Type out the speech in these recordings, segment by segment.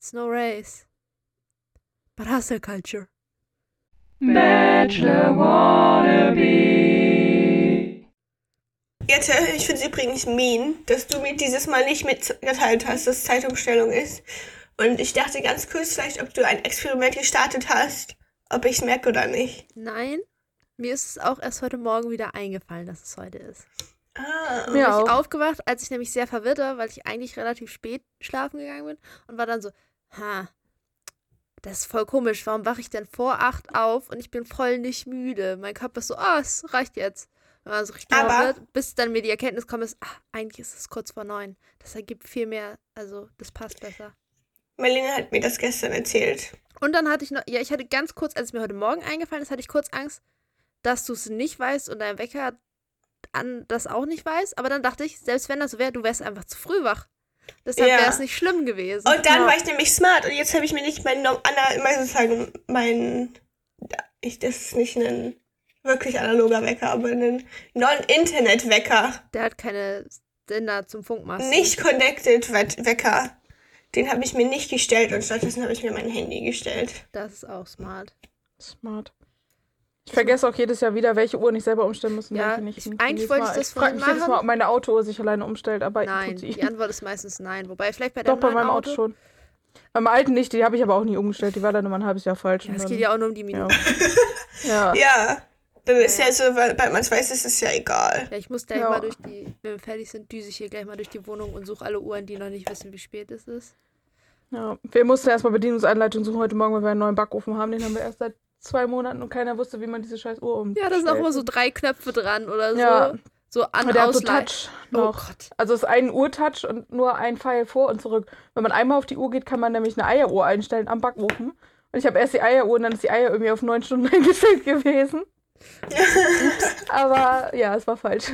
It's no race. But hustle culture. Bachelor Wannabe. Jette, ich finde es übrigens mean, dass du mir dieses Mal nicht mitgeteilt hast, dass Zeitumstellung ist. Und ich dachte ganz kurz vielleicht, ob du ein Experiment gestartet hast, ob ich es merke oder nicht. Nein, mir ist es auch erst heute Morgen wieder eingefallen, dass es heute ist. Ah, bin ich auch. aufgewacht, als ich nämlich sehr verwirrt war, weil ich eigentlich relativ spät schlafen gegangen bin und war dann so, ha, das ist voll komisch, warum wache ich denn vor acht auf und ich bin voll nicht müde? Mein Körper ist so, ah, es reicht jetzt. Und war so richtig Aber- verwirrt, bis dann mir die Erkenntnis kommt, ist, ach, eigentlich ist es kurz vor neun. Das ergibt viel mehr, also das passt besser. Marlene hat mir das gestern erzählt. Und dann hatte ich noch, ja, ich hatte ganz kurz, als es mir heute Morgen eingefallen ist, hatte ich kurz Angst, dass du es nicht weißt und dein Wecker an das auch nicht weiß. Aber dann dachte ich, selbst wenn das so wäre, du wärst einfach zu früh wach. Deshalb Ja. wäre es nicht schlimm gewesen. Und dann Ja. war ich nämlich smart und jetzt habe ich mir nicht mein, no- ana- mein, sozusagen mein, ich, das ist nicht ein wirklich analoger Wecker, aber ein Non-Internet-Wecker, Der hat keine Sender zum Funkmast. nicht connected We- Wecker. Den habe ich mir nicht gestellt und stattdessen habe ich mir mein Handy gestellt. Das ist auch smart. Smart. Ich vergesse auch jedes Jahr wieder, welche Uhr ich selber umstellen muss. und Ja, welche nicht. ich- eigentlich wollte Mal- ich das frag vorhin mich jedes. Mal, ob meine Autouhr sich alleine umstellt, aber Nein, die Antwort ist meistens nein. Wobei, vielleicht bei Doch, bei meinem Auto, Auto schon. Beim alten nicht, die habe ich aber auch nie umgestellt. Die war dann immer ein halbes Jahr falsch. Ja, es geht ja auch nur um die Minuten. ja. Ja, dann ist ja, so, weil, weil man es weiß, ist es ja egal. Ja, ich muss gleich Ja. mal durch die, wenn wir fertig sind, düse ich hier gleich mal durch die Wohnung und suche alle Uhren, die noch nicht wissen, wie spät es ist. Ja, wir mussten erstmal Bedienungsanleitung suchen heute Morgen, weil wir einen neuen Backofen haben. Den haben wir erst seit zwei Monaten und keiner wusste, wie man diese scheiß Uhr umstellt. Ja, da sind auch immer so drei Knöpfe dran oder so. Ja. So an der so Touch Oh noch. Gott. Also es ist ein Uhrtouch und nur ein Pfeil vor und zurück. Wenn man einmal auf die Uhr geht, kann man nämlich eine Eieruhr einstellen am Backofen. Und ich habe erst die Eieruhr und dann ist die Eier irgendwie auf neun Stunden eingestellt gewesen. Aber ja, es war falsch.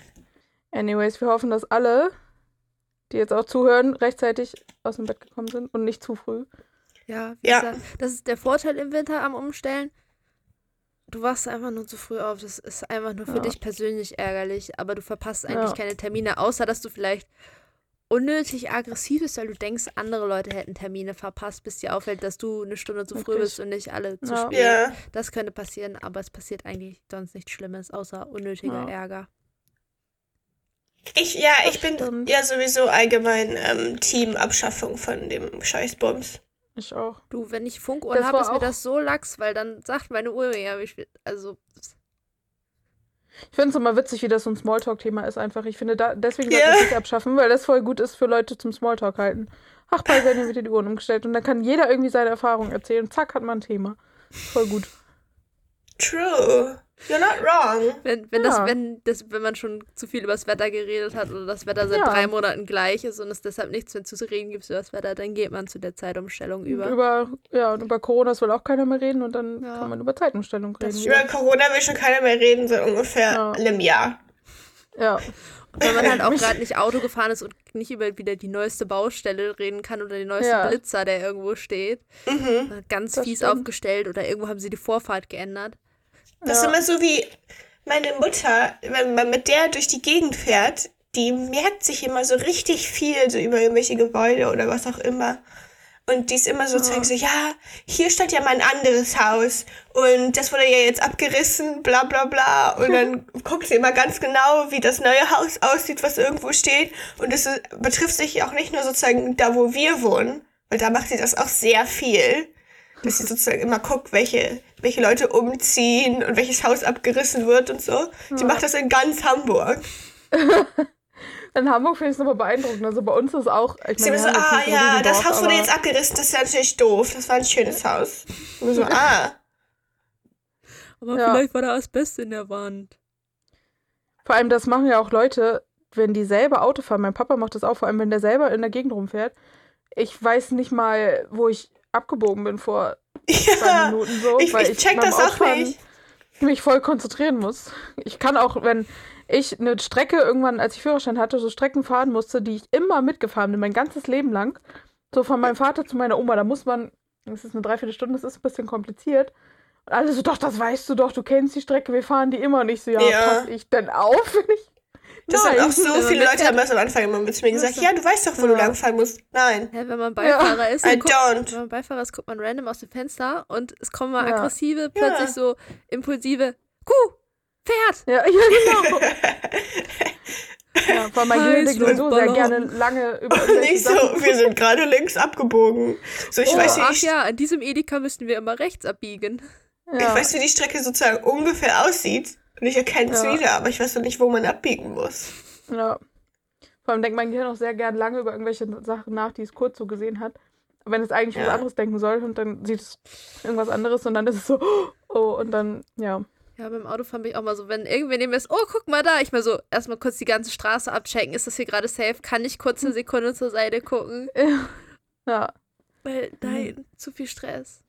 Anyways, wir hoffen, dass alle, die jetzt auch zuhören, rechtzeitig aus dem Bett gekommen sind und nicht zu früh. Ja, Ja. gesagt, das ist der Vorteil im Winter am Umstellen. Du wachst einfach nur zu früh auf. Das ist einfach nur für Ja. dich persönlich ärgerlich, aber du verpasst eigentlich Ja. keine Termine, außer dass du vielleicht unnötig aggressiv bist, weil du denkst, andere Leute hätten Termine verpasst, bis dir auffällt, dass du eine Stunde zu früh Wirklich. bist und nicht alle zu Ja. spät. Ja. Das könnte passieren, aber es passiert eigentlich sonst nichts Schlimmes, außer unnötiger Ja. Ärger. Ich, ja, ich bin ja sowieso allgemein ähm, Team-Abschaffung von dem Scheißbums. Ich auch. Du, wenn ich Funkuhren Das habe, ist mir das so lax, weil dann sagt meine Uhr mir ja, wie spät. Also, Ich finde es immer witzig, wie das so ein Smalltalk-Thema ist einfach. Ich finde, da, deswegen Ja. sollte ich das abschaffen, weil das voll gut ist für Leute zum Smalltalk halten. Ach, bei werden wieder die Uhren umgestellt und dann kann jeder irgendwie seine Erfahrung erzählen. Zack, hat man ein Thema. Voll gut. True. You're not wrong. Wenn, wenn, Ja. das, wenn, das, wenn man schon zu viel über das Wetter geredet hat oder das Wetter seit Ja. drei Monaten gleich ist und es deshalb nichts mehr zu reden gibt über das Wetter, dann geht man zu der Zeitumstellung über. Über, ja, und über Corona will auch keiner mehr reden und dann Ja. kann man über Zeitumstellung reden. Über Corona will schon keiner mehr reden, so ungefähr einem Jahr. Ja. Und wenn man halt auch gerade nicht Auto gefahren ist und nicht über wieder die neueste Baustelle reden kann oder den neuesten Ja. Blitzer, der irgendwo steht. Mhm. Ganz Das fies stimmt. aufgestellt oder irgendwo haben sie die Vorfahrt geändert. Das ist immer so wie meine Mutter, wenn man mit der durch die Gegend fährt, die merkt sich immer so richtig viel so über irgendwelche Gebäude oder was auch immer. Und die ist immer so, zeigen so, ja, hier stand ja mal ein anderes Haus und das wurde ja jetzt abgerissen, bla bla bla. Und dann guckt sie immer ganz genau, wie das neue Haus aussieht, was irgendwo steht. Und das betrifft sich auch nicht nur sozusagen da, wo wir wohnen, weil da macht sie das auch sehr viel dass sie sozusagen immer guckt, welche, welche Leute umziehen und welches Haus abgerissen wird und so. Sie macht das in ganz Hamburg. In Hamburg finde ich es aber beeindruckend. Also bei uns ist auch. Ich Sie meine, so, ah ja, das Haus wurde jetzt abgerissen, das ist ja natürlich doof. Das war ein schönes Haus. Und wir so, ah. Aber Ja. vielleicht war da Asbest in der Wand. Vor allem, das machen ja auch Leute, wenn die selber Auto fahren. Mein Papa macht das auch, vor allem, wenn der selber in der Gegend rumfährt. Ich weiß nicht mal, wo ich abgebogen bin vor zwei Ja, Minuten so, ich, weil ich check beim das auch Autofahren nicht. mich voll konzentrieren muss. Ich kann auch, wenn ich eine Strecke irgendwann, als ich Führerschein hatte, so Strecken fahren musste, die ich immer mitgefahren bin, mein ganzes Leben lang, so von meinem Vater zu meiner Oma, da muss man, das ist eine Dreiviertelstunde, das ist ein bisschen kompliziert. Und alle so, doch, das weißt du doch, du kennst die Strecke, wir fahren die immer. Und ich so, ja, Ja. pass ich denn auf, wenn ich Das sind Nein. auch so man viele Leute haben das am Anfang immer mit mir gesagt. Ja, du weißt doch, wo du Ja. langfahren musst. Nein. Hä, wenn man Beifahrer ist, I dann guckt, wenn man Beifahrer ist, guckt man random aus dem Fenster und es kommen mal Ja. aggressive, plötzlich Ja. so impulsive Kuh, Pferd. Ja, ja, genau. ja, Gehirn Heiß denkt sowieso sehr gerne lange über Nicht so, wir sind gerade links abgebogen. So, ich oh, weiß, wie ach ja, an diesem Edeka müssten wir immer rechts abbiegen. ich Ja. weiß, wie die Strecke sozusagen ungefähr aussieht. Und ich erkenne es Ja. wieder, aber ich weiß noch nicht, wo man abbiegen muss. Ja. Vor allem denkt mein Gehirn auch sehr gern lange über irgendwelche Sachen nach, die es kurz so gesehen hat. Wenn es eigentlich was Ja. anderes denken soll und dann sieht es irgendwas anderes und dann ist es so, oh, und dann, ja. Ja, beim Autofahren bin ich auch mal so, wenn irgendwer neben mir ist, oh, guck mal da, ich mal so, erstmal kurz die ganze Straße abchecken, ist das hier gerade safe? Kann ich kurz eine Sekunde zur Seite gucken? Ja, Weil, nein, zu viel Stress.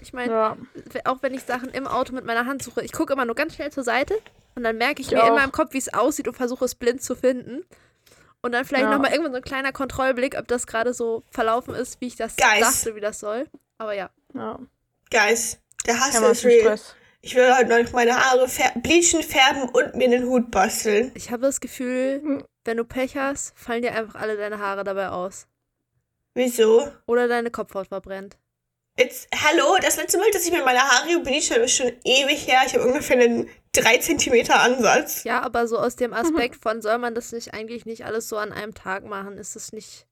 Ich meine, ja. auch wenn ich Sachen im Auto mit meiner Hand suche, ich gucke immer nur ganz schnell zur Seite und dann merke ich Ich mir in auch. meinem Kopf, wie es aussieht und versuche es blind zu finden. Und dann vielleicht Ja. nochmal irgendwann so ein kleiner Kontrollblick, ob das gerade so verlaufen ist, wie ich das Guys. dachte, wie das soll. Aber ja. ja. Guys, der Hass ist real. Stress. Ich will heute noch meine Haare fär bleachen, färben und mir den Hut basteln. Ich habe das Gefühl, Hm. wenn du Pech hast, fallen dir einfach alle deine Haare dabei aus. Wieso? Oder deine Kopfhaut verbrennt. Jetzt, hallo, das letzte Mal, dass ich mir meine Haare gebleicht habe, ist schon ewig her. Ich habe ungefähr einen 3 cm Ansatz. Ja, aber so aus dem Aspekt von, soll man das nicht eigentlich nicht alles so an einem Tag machen? Ist das nicht.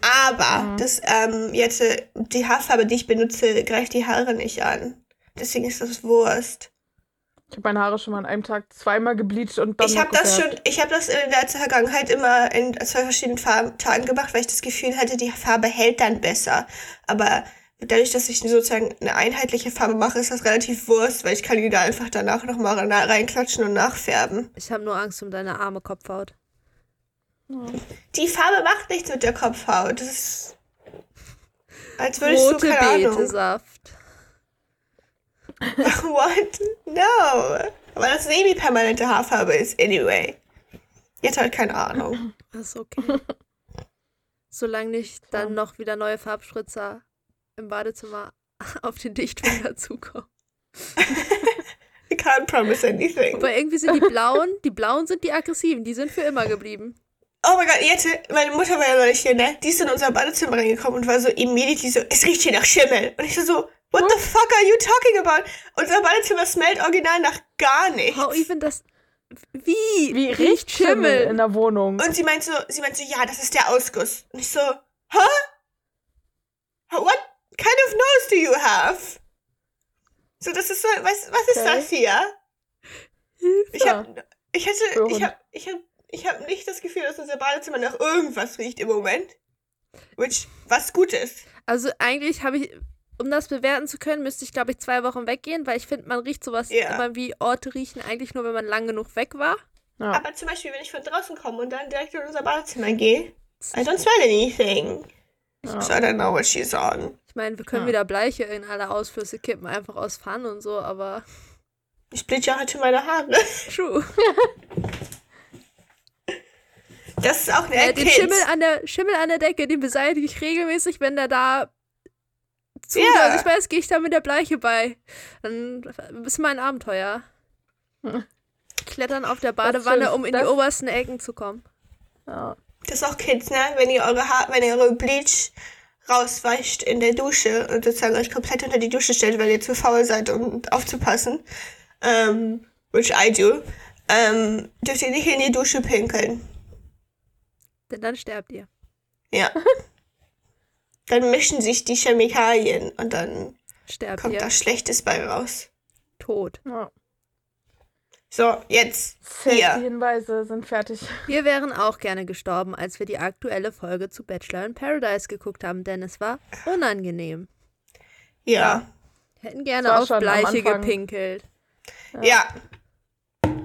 Aber Mhm. das, ähm, jetzt, äh, die Haarfarbe, die ich benutze, greift die Haare nicht an. Deswegen ist das Wurst. Ich habe meine Haare schon mal an einem Tag zweimal gebleicht und dann ich noch habe das schon, ich habe das in der Vergangenheit immer in zwei verschiedenen Farben, Tagen gemacht, weil ich das Gefühl hatte, die Farbe hält dann besser. Aber dadurch, dass ich sozusagen eine einheitliche Farbe mache, ist das relativ Wurst, weil ich kann die da einfach danach nochmal reinklatschen und nachfärben. Ich habe nur Angst um deine arme Kopfhaut. Die Farbe macht nichts mit der Kopfhaut. Das ist, als würdest Rote du, keine Ahnung. What? No. Aber das semi-permanente Haarfarbe ist, anyway. Jetzt halt keine Ahnung. Das ist okay. Solange nicht dann noch wieder neue Farbspritzer im Badezimmer auf den Dichtungen dazukommen. I can't promise anything. Aber irgendwie sind die blauen, die blauen sind die aggressiven, die sind für immer geblieben. Oh mein Gott, Jette, meine Mutter war ja neulich hier, ne? Die ist in unser Badezimmer reingekommen und war so immediately so, es riecht hier nach Schimmel. Und ich war so, what the fuck are you talking about? Unser Badezimmer smelt original nach gar nichts. How even das. Wie? Wie riecht Schimmel in der Wohnung? Und sie meint so, sie meint so, ja, das ist der Ausguss. Und ich so, huh? What kind of nose do you have? So, das ist so, was, was ist Okay. das hier? Ich hab, ich hätte, ich hab, ich hab, ich hab nicht das Gefühl, dass unser Badezimmer nach irgendwas riecht im Moment. Which, was gut ist. Also eigentlich habe ich, um das bewerten zu können, müsste ich, glaube ich, zwei Wochen weggehen, weil ich finde, man riecht sowas Ja. immer wie Orte riechen, eigentlich nur, wenn man lang genug weg war. Ja. Aber zum Beispiel, wenn ich von draußen komme und dann direkt in unser Badezimmer gehe, I don't smell anything. Ja. So I don't know what she's on. Ich meine, wir können Ja. wieder Bleiche in alle Ausflüsse kippen, einfach aus Fun und so, aber Ich bleach ja heute meine Haare. true. Das ist auch eine Äh, den. Schimmel an, der, Schimmel an der Decke, den beseitige ich regelmäßig, wenn der da zu Ja. ja. ich weiß, gehe ich da mit der Bleiche bei. Dann ist mein Abenteuer. Hm. Klettern auf der Badewanne, um in die obersten Ecken zu kommen. Ja. Das ist auch Kids, ne? Wenn ihr eure Haar, wenn ihr eure Bleach rausweicht in der Dusche und sozusagen euch komplett unter die Dusche stellt, weil ihr zu faul seid, um aufzupassen, ähm, which I do, ähm, dürft ihr nicht in die Dusche pinkeln. Denn dann sterbt ihr. Ja. dann mischen sich die Chemikalien und dann Sterbt kommt ihr. da Schlechtes bei raus. Tot. ja. So, jetzt hier. Safety-Hinweise sind fertig. Wir wären auch gerne gestorben, als wir die aktuelle Folge zu Bachelor in Paradise geguckt haben, denn es war unangenehm. Ja. Hätten gerne auf am Bleiche gepinkelt. Ja.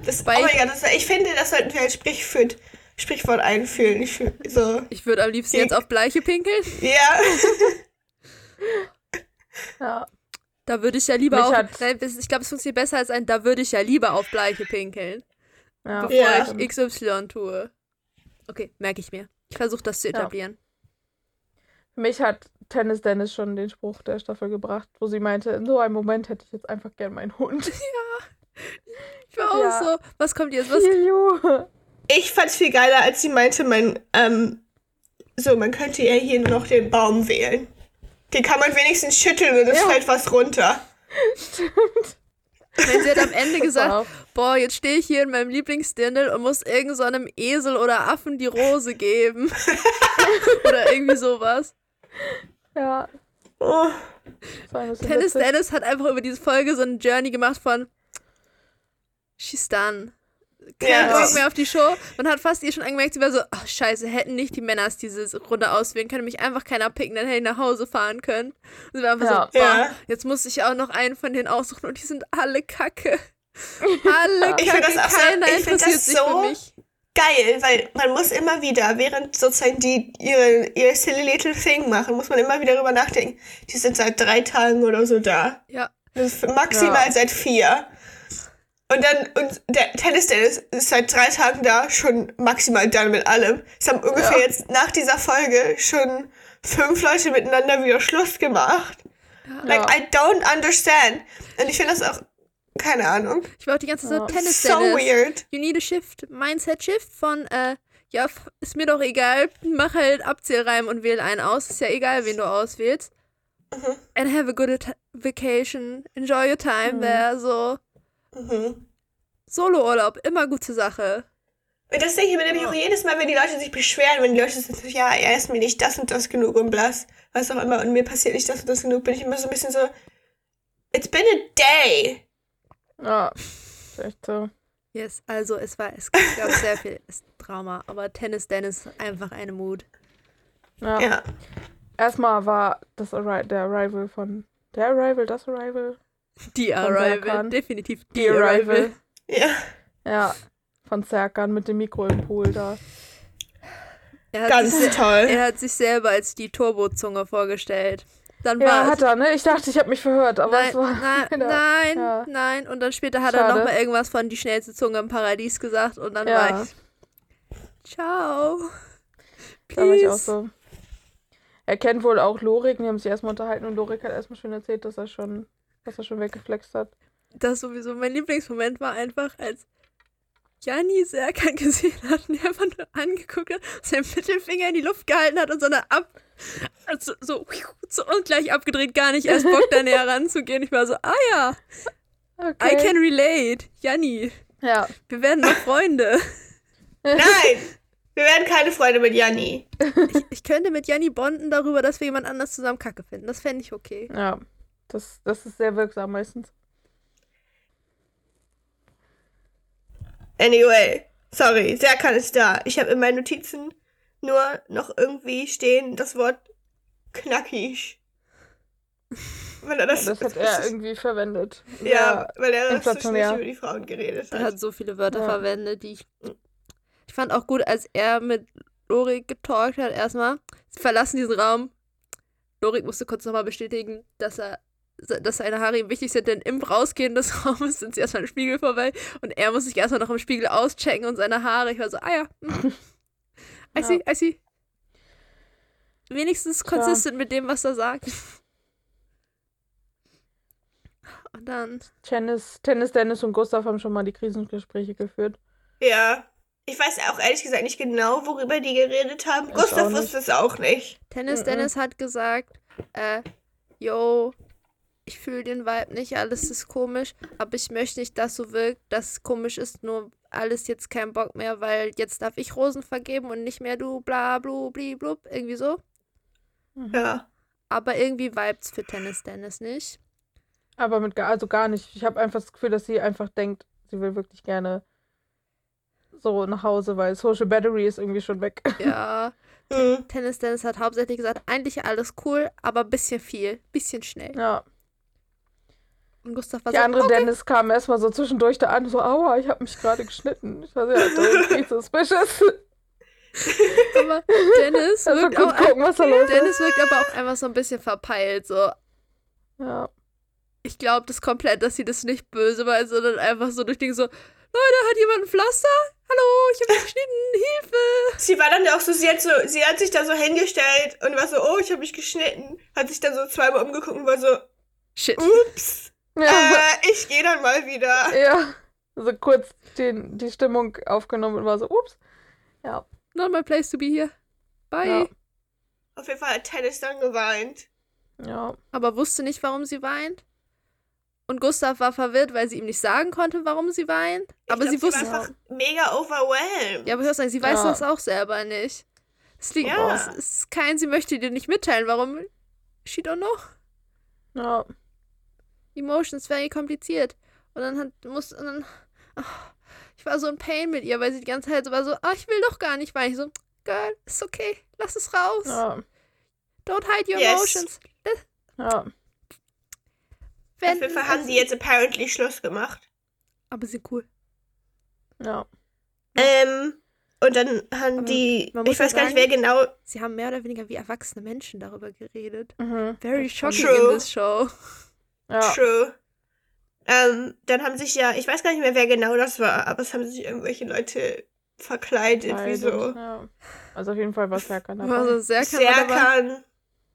Das, Weil oh mein ich- Gott, das, ich finde, das sollten wir als Sprichwort, Sprichwort einführen. Ich, so. Ich würde am liebsten jetzt auf Bleiche pinkeln. Ja. Ja. Da würde ich ja lieber Mich auf. Nein, ich glaube, es funktioniert besser als ein, da würde ich ja lieber auf Bleiche pinkeln, ja. bevor Ja. ich XY tue. Okay, merke ich mir. Ich versuche das zu Ja. etablieren. Für mich hat Tennis Dennis schon den Spruch der Staffel gebracht, wo sie meinte, in so einem Moment hätte ich jetzt einfach gern meinen Hund. Ich war auch Ja. so. Was kommt jetzt? Was? Ich fand's viel geiler, als sie meinte, man, ähm, so, man könnte ja hier noch den Baum wählen. Den kann man wenigstens schütteln und es Ja. fällt was runter. Wenn sie hat am Ende gesagt, Wow. boah, jetzt stehe ich hier in meinem Lieblingsdindel und muss irgend so einem Esel oder Affen die Rose geben. oder irgendwie sowas. Ja. Oh, Tennis. Dennis hat einfach über diese Folge so eine Journey gemacht von She's done. Kein Ja. Bock mehr auf die Show. Man hat fast ihr schon angemerkt, sie war so, ach scheiße, hätten nicht die Männers diese Runde auswählen können, mich einfach keiner picken, dann hätte ich nach Hause fahren können. Und sie war einfach Ja. so, boah, Ja. jetzt muss ich auch noch einen von denen aussuchen und die sind alle kacke. Alle Ich kacke, das auch so- keiner ich find interessiert das sich so- für mich. geil, weil man muss immer wieder, während sozusagen die ihre, ihr silly little thing machen, muss man immer wieder darüber nachdenken. Die sind seit drei Tagen oder so da. Ja. Maximal Ja. seit vier. Und dann, und der Tennis Dennis ist seit drei Tagen da, schon maximal dann mit allem. Es haben ungefähr Ja. jetzt nach dieser Folge schon fünf Leute miteinander wieder Schluss gemacht. Like, Ja. I don't understand. Und ich finde das auch, keine Ahnung, Ich war auch die ganze Zeit. Tennis so Dennis. weird. You need a shift, Mindset Shift von, äh, ja, f- ist mir doch egal, mach halt Abzählreim und wähl einen aus. Ist ja egal, wen du auswählst. Mhm. And have a good at- vacation. Enjoy your time Mhm. there. So, Mhm. Solo-Urlaub, immer gute Sache. Und das denke ich mir nämlich auch jedes Mal, wenn die Leute sich beschweren, wenn die Leute sagen, so, ja, er ist mir nicht das und das genug und blass, was auch immer, und mir passiert nicht das und das genug, bin ich immer so ein bisschen so, it's been a day. Ja. Echt so. Yes, also es war, es gab sehr viel Drama, aber Tennis Dennis einfach eine Mut. Ja. Ja. Erstmal war das Arri der Arrival von. Der Arrival, das Arrival? Die Arrival, Serkan. definitiv die, Die Arrival. Arrival. Ja. Ja. Von Serkan mit dem Mikro im Pool da. Er hat, Ganz sich, toll. er hat sich selber als die Turbozunge vorgestellt. Dann Ja, war hat er, ne? Ich dachte, ich habe mich verhört, aber nein, es war. nein, leider- nein, Ja. nein. Und dann später hat er Schade. noch mal irgendwas von die schnellste Zunge im Paradies gesagt und dann Ja. war ich, ciao. Da war ich auch Peace. so. Er kennt wohl auch Lorik, die haben sich erstmal unterhalten und Lorik hat erstmal schon erzählt, dass er schon, dass er schon weggeflext hat. Das sowieso mein Lieblingsmoment war einfach, als Janni Serkan gesehen hat und er einfach nur angeguckt hat, seinen Mittelfinger in die Luft gehalten hat und so eine ab also so, so und gleich abgedreht, gar nicht erst Bock da näher ranzugehen. Ich war so, ah ja, Okay. I can relate. Janni, ja. wir werden noch Freunde. Nein! Wir werden keine Freunde mit Janni. Ich, ich könnte mit Janni bonden darüber, dass wir jemand anders zusammen Kacke finden. Das fände ich okay. Ja. Das, das ist sehr wirksam meistens. Anyway, sorry, Serkan ist da. Ich habe in meinen Notizen nur noch irgendwie stehen das Wort knackig. Weil er das, Das hat er irgendwie verwendet. ja, weil er das inflationär. nicht über die Frauen geredet Er hat. hat so viele Wörter Ja. verwendet, die ich. Ich fand auch gut, als er mit Lorik getalkt hat, erstmal. Sie verlassen diesen Raum. Lorik musste kurz nochmal bestätigen, dass er dass seine Haare ihm wichtig sind, denn im Rausgehen des Raumes sind sie erstmal im Spiegel vorbei und er muss sich erstmal noch im Spiegel auschecken und seine Haare. Ich war so, ah ja. mhm. I Ja. see, I see. Wenigstens Klar. consistent mit dem, was er sagt. Und dann Tennis, Tennis, Dennis und Gustav haben schon mal die Krisengespräche geführt. Ja. Ich weiß auch ehrlich gesagt nicht genau, worüber die geredet haben. Ich Gustav wusste es auch nicht. Tennis Mhm. Dennis hat gesagt, äh, yo, ich fühle den Vibe nicht, alles ist komisch, aber ich möchte nicht, dass so wirkt, dass es komisch ist, nur alles jetzt kein Bock mehr, weil jetzt darf ich Rosen vergeben und nicht mehr du, bla, blu, bli, blub, irgendwie so. Ja. Aber irgendwie vibes für Tennis Dennis nicht. Aber mit gar, also gar nicht. Ich habe einfach das Gefühl, dass sie einfach denkt, sie will wirklich gerne so nach Hause, weil Social Battery ist irgendwie schon weg. Ja. Tennis Dennis hat hauptsächlich gesagt, eigentlich alles cool, aber bisschen viel, bisschen schnell. Ja. Und Gustav war Die so, andere okay. Dennis kam erstmal so zwischendurch da an, so, aua, ich habe mich gerade geschnitten. Ich war don't be suspicious. aber Dennis Also wirkt gut auch, gucken, was da los ist. Dennis wirkt aber auch einfach so ein bisschen verpeilt, so, Ja. ich glaube das komplett, dass sie das nicht böse war, sondern einfach so durch Dinge so, Leute, hat jemand ein Pflaster? Hallo, ich habe mich geschnitten, Hilfe! Sie war dann auch so, sie hat so, sie hat sich da so hingestellt und war so, oh, ich habe mich geschnitten. Hat sich dann so zweimal umgeguckt und war so, Shit. ups, Ja. äh, ich gehe dann mal wieder. ja. So kurz den, die Stimmung aufgenommen und war so, ups. Ja. Not my place to be here. Bye. Ja. Auf jeden Fall hat Tennis dann geweint. Ja. Aber wusste nicht, warum sie weint. Und Gustav war verwirrt, weil sie ihm nicht sagen konnte, warum sie weint. Ich Aber glaub, sie wusste. war einfach mega overwhelmed. Ja, aber ich muss sagen, sie weiß Ja. das auch selber nicht. Es liegt Ja. es ist kein, sie möchte dir nicht mitteilen, warum. She don't know. Ja. Emotions very kompliziert. Und dann hat, muss, und dann, ach, ich war so in Pain mit ihr, weil sie die ganze Zeit so war so, ah, ich will doch gar nicht weinen. Ich so, Girl, ist okay, lass es raus. Ja. Don't hide your Yes. emotions. Ja. Wenn, Auf jeden Fall haben die jetzt apparently Schluss gemacht. aber sie cool. Ja. Ähm, und dann haben Aber die, ich weiß gar nicht, wer genau, Sie haben mehr oder weniger wie erwachsene Menschen darüber geredet. Mhm. Very shocking in True. this show. Ja. True. Ähm, dann haben sich ja, ich weiß gar nicht mehr, wer genau das war, aber es haben sich irgendwelche Leute verkleidet, wie so Ja. Also auf jeden Fall war Serkan dabei. War so sehr kann man dabei. Serkan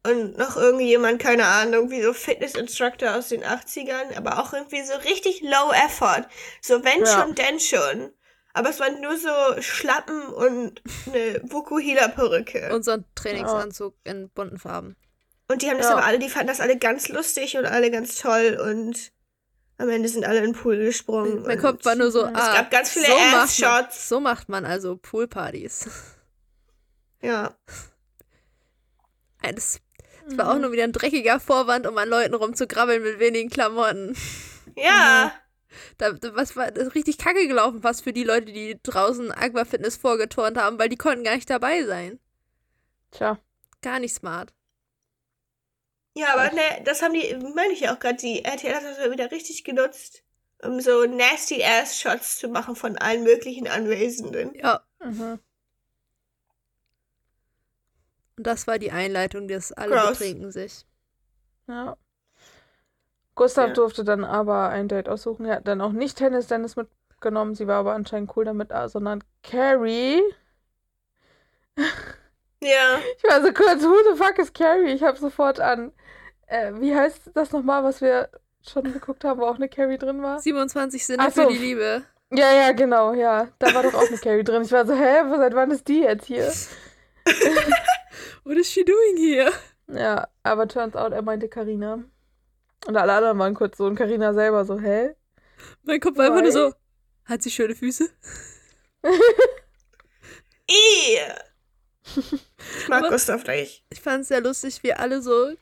und noch irgendjemand, keine Ahnung, wie so Fitness-Instructor aus den 80ern, aber auch irgendwie so richtig low effort. So wenn Ja. schon, denn schon. Aber es waren nur so Schlappen und eine Vukuhila-Perücke. Und, Und so ein Trainingsanzug in bunten Farben. Die haben das Ja. aber alle, die fanden das alle ganz lustig und alle ganz toll und am Ende sind alle in den Pool gesprungen. Mein und Kopf war nur so, Es ah, gab ganz viele so macht, man, so macht man also Poolpartys. Ja. Das, das war auch nur wieder ein dreckiger Vorwand, um an Leuten rumzugrabbeln mit wenigen Klamotten. Ja. Da, da- was war das ist richtig kacke gelaufen, fast für die Leute, die draußen Aquafitness vorgeturnt haben, weil die konnten gar nicht dabei sein. Tja. Gar nicht smart. Ja, aber ne, das haben die, meine ich ja auch gerade, die RTL hat das ja wieder richtig genutzt, um so nasty ass Shots zu machen von allen möglichen Anwesenden. Ja, Mhm. und das war die Einleitung, das alle Gross. betrinken sich. Ja. Gustav Ja. durfte dann aber ein Date aussuchen. Er hat dann auch nicht Tennis Dennis mitgenommen. Sie war aber anscheinend cool damit, ah, sondern Carrie. Ja. Ich war so kurz, who the fuck is Carrie? Ich habe sofort an, äh, wie heißt das nochmal, was wir schon geguckt haben, wo auch eine Carrie drin war? 27 Sinne Ach so. für die Liebe. Ja, ja, genau, ja. Da war doch auch eine Carrie drin. Ich war so, hä, seit wann ist die jetzt hier? What is she doing here? Ja, aber turns out, er meinte Karina. Und alle anderen waren kurz so und Karina selber so, hä? Mein Kopf war einfach nur so, hat sie schöne Füße? I. Ich mag Aber- Gustav nicht. Ich fand es sehr lustig, wie alle so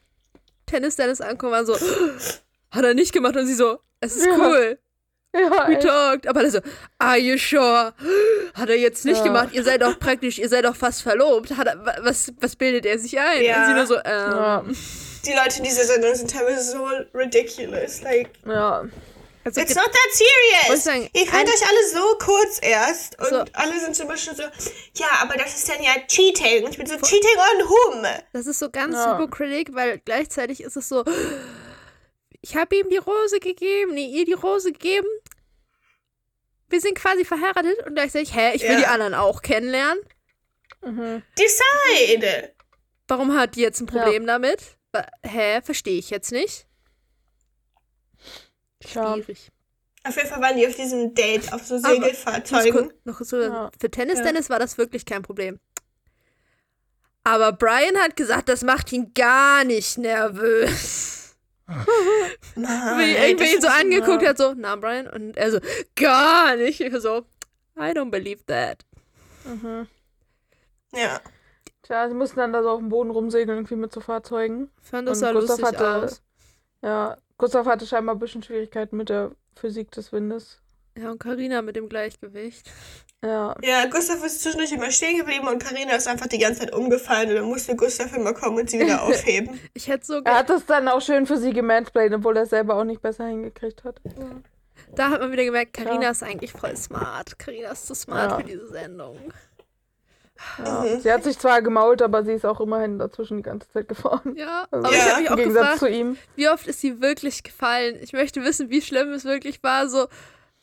Tennis-Dennis ankommen, waren so, hat er nicht gemacht und sie so, es ist Ja. cool, Ja, we echt. talked. Aber alle so, are you sure? Hat er jetzt nicht Ja. gemacht, ihr seid doch praktisch, ihr seid doch fast verlobt. Hat er, wa- was, was bildet er sich ein? Ja. Und sie nur so, ähm, Ja, Die Leute in dieser Sendung sind teilweise so ridiculous. Like, ja. Also, it's not that serious. sagen, Ihr könnt euch alle so kurz erst. Und So. alle sind zum Beispiel so, ja, aber das ist dann ja Cheating. Und ich bin so, Cheating on whom? das ist so ganz Ja. hypocritic, weil gleichzeitig ist es so, ich habe ihm die Rose gegeben, nee, ihr die Rose gegeben. Wir sind quasi verheiratet und gleichzeitig, hä, ich will Ja. die anderen auch kennenlernen. Mhm. Decide. Warum hat die jetzt ein Problem damit? Wa- Hä, verstehe ich jetzt nicht. Schwierig. Auf jeden Fall waren die auf diesem Date auf so Aber- Segelfahrzeugen. Noch so, Ja. Für Tennis Ja. Dennis war das wirklich kein Problem. Aber Brian hat gesagt, das macht ihn gar nicht nervös. Mann, Wie das ihn so angeguckt ja. hat, so, na Brian? Und er so, gar nicht. Ich so, I don't believe that. Mhm. Ja. Tja, sie mussten dann da so auf dem Boden rumsegeln, irgendwie mit so Fahrzeugen. Ich fand das Und sah Gustav lustig hatte- aus. Ja, Gustav hatte scheinbar ein bisschen Schwierigkeiten mit der Physik des Windes. Ja, und Karina mit dem Gleichgewicht. Ja. Ja, Gustav ist zwischendurch immer stehen geblieben und Karina ist einfach die ganze Zeit umgefallen und dann musste Gustav immer kommen und sie wieder aufheben. Ich hätte so, Er hat das dann auch schön für sie gemansplained, obwohl er es selber auch nicht besser hingekriegt hat. da hat man wieder gemerkt, Karina Ja. ist eigentlich voll smart. Karina ist zu smart Ja. für diese Sendung. Ja. Mhm. Sie hat sich zwar gemault, aber sie ist auch immerhin dazwischen die ganze Zeit gefahren. Ja, Also aber ich Ja. habe mich auch Gegensatz gefragt, zu ihm. wie oft ist sie wirklich gefallen? Ich möchte wissen, wie schlimm es wirklich war, so,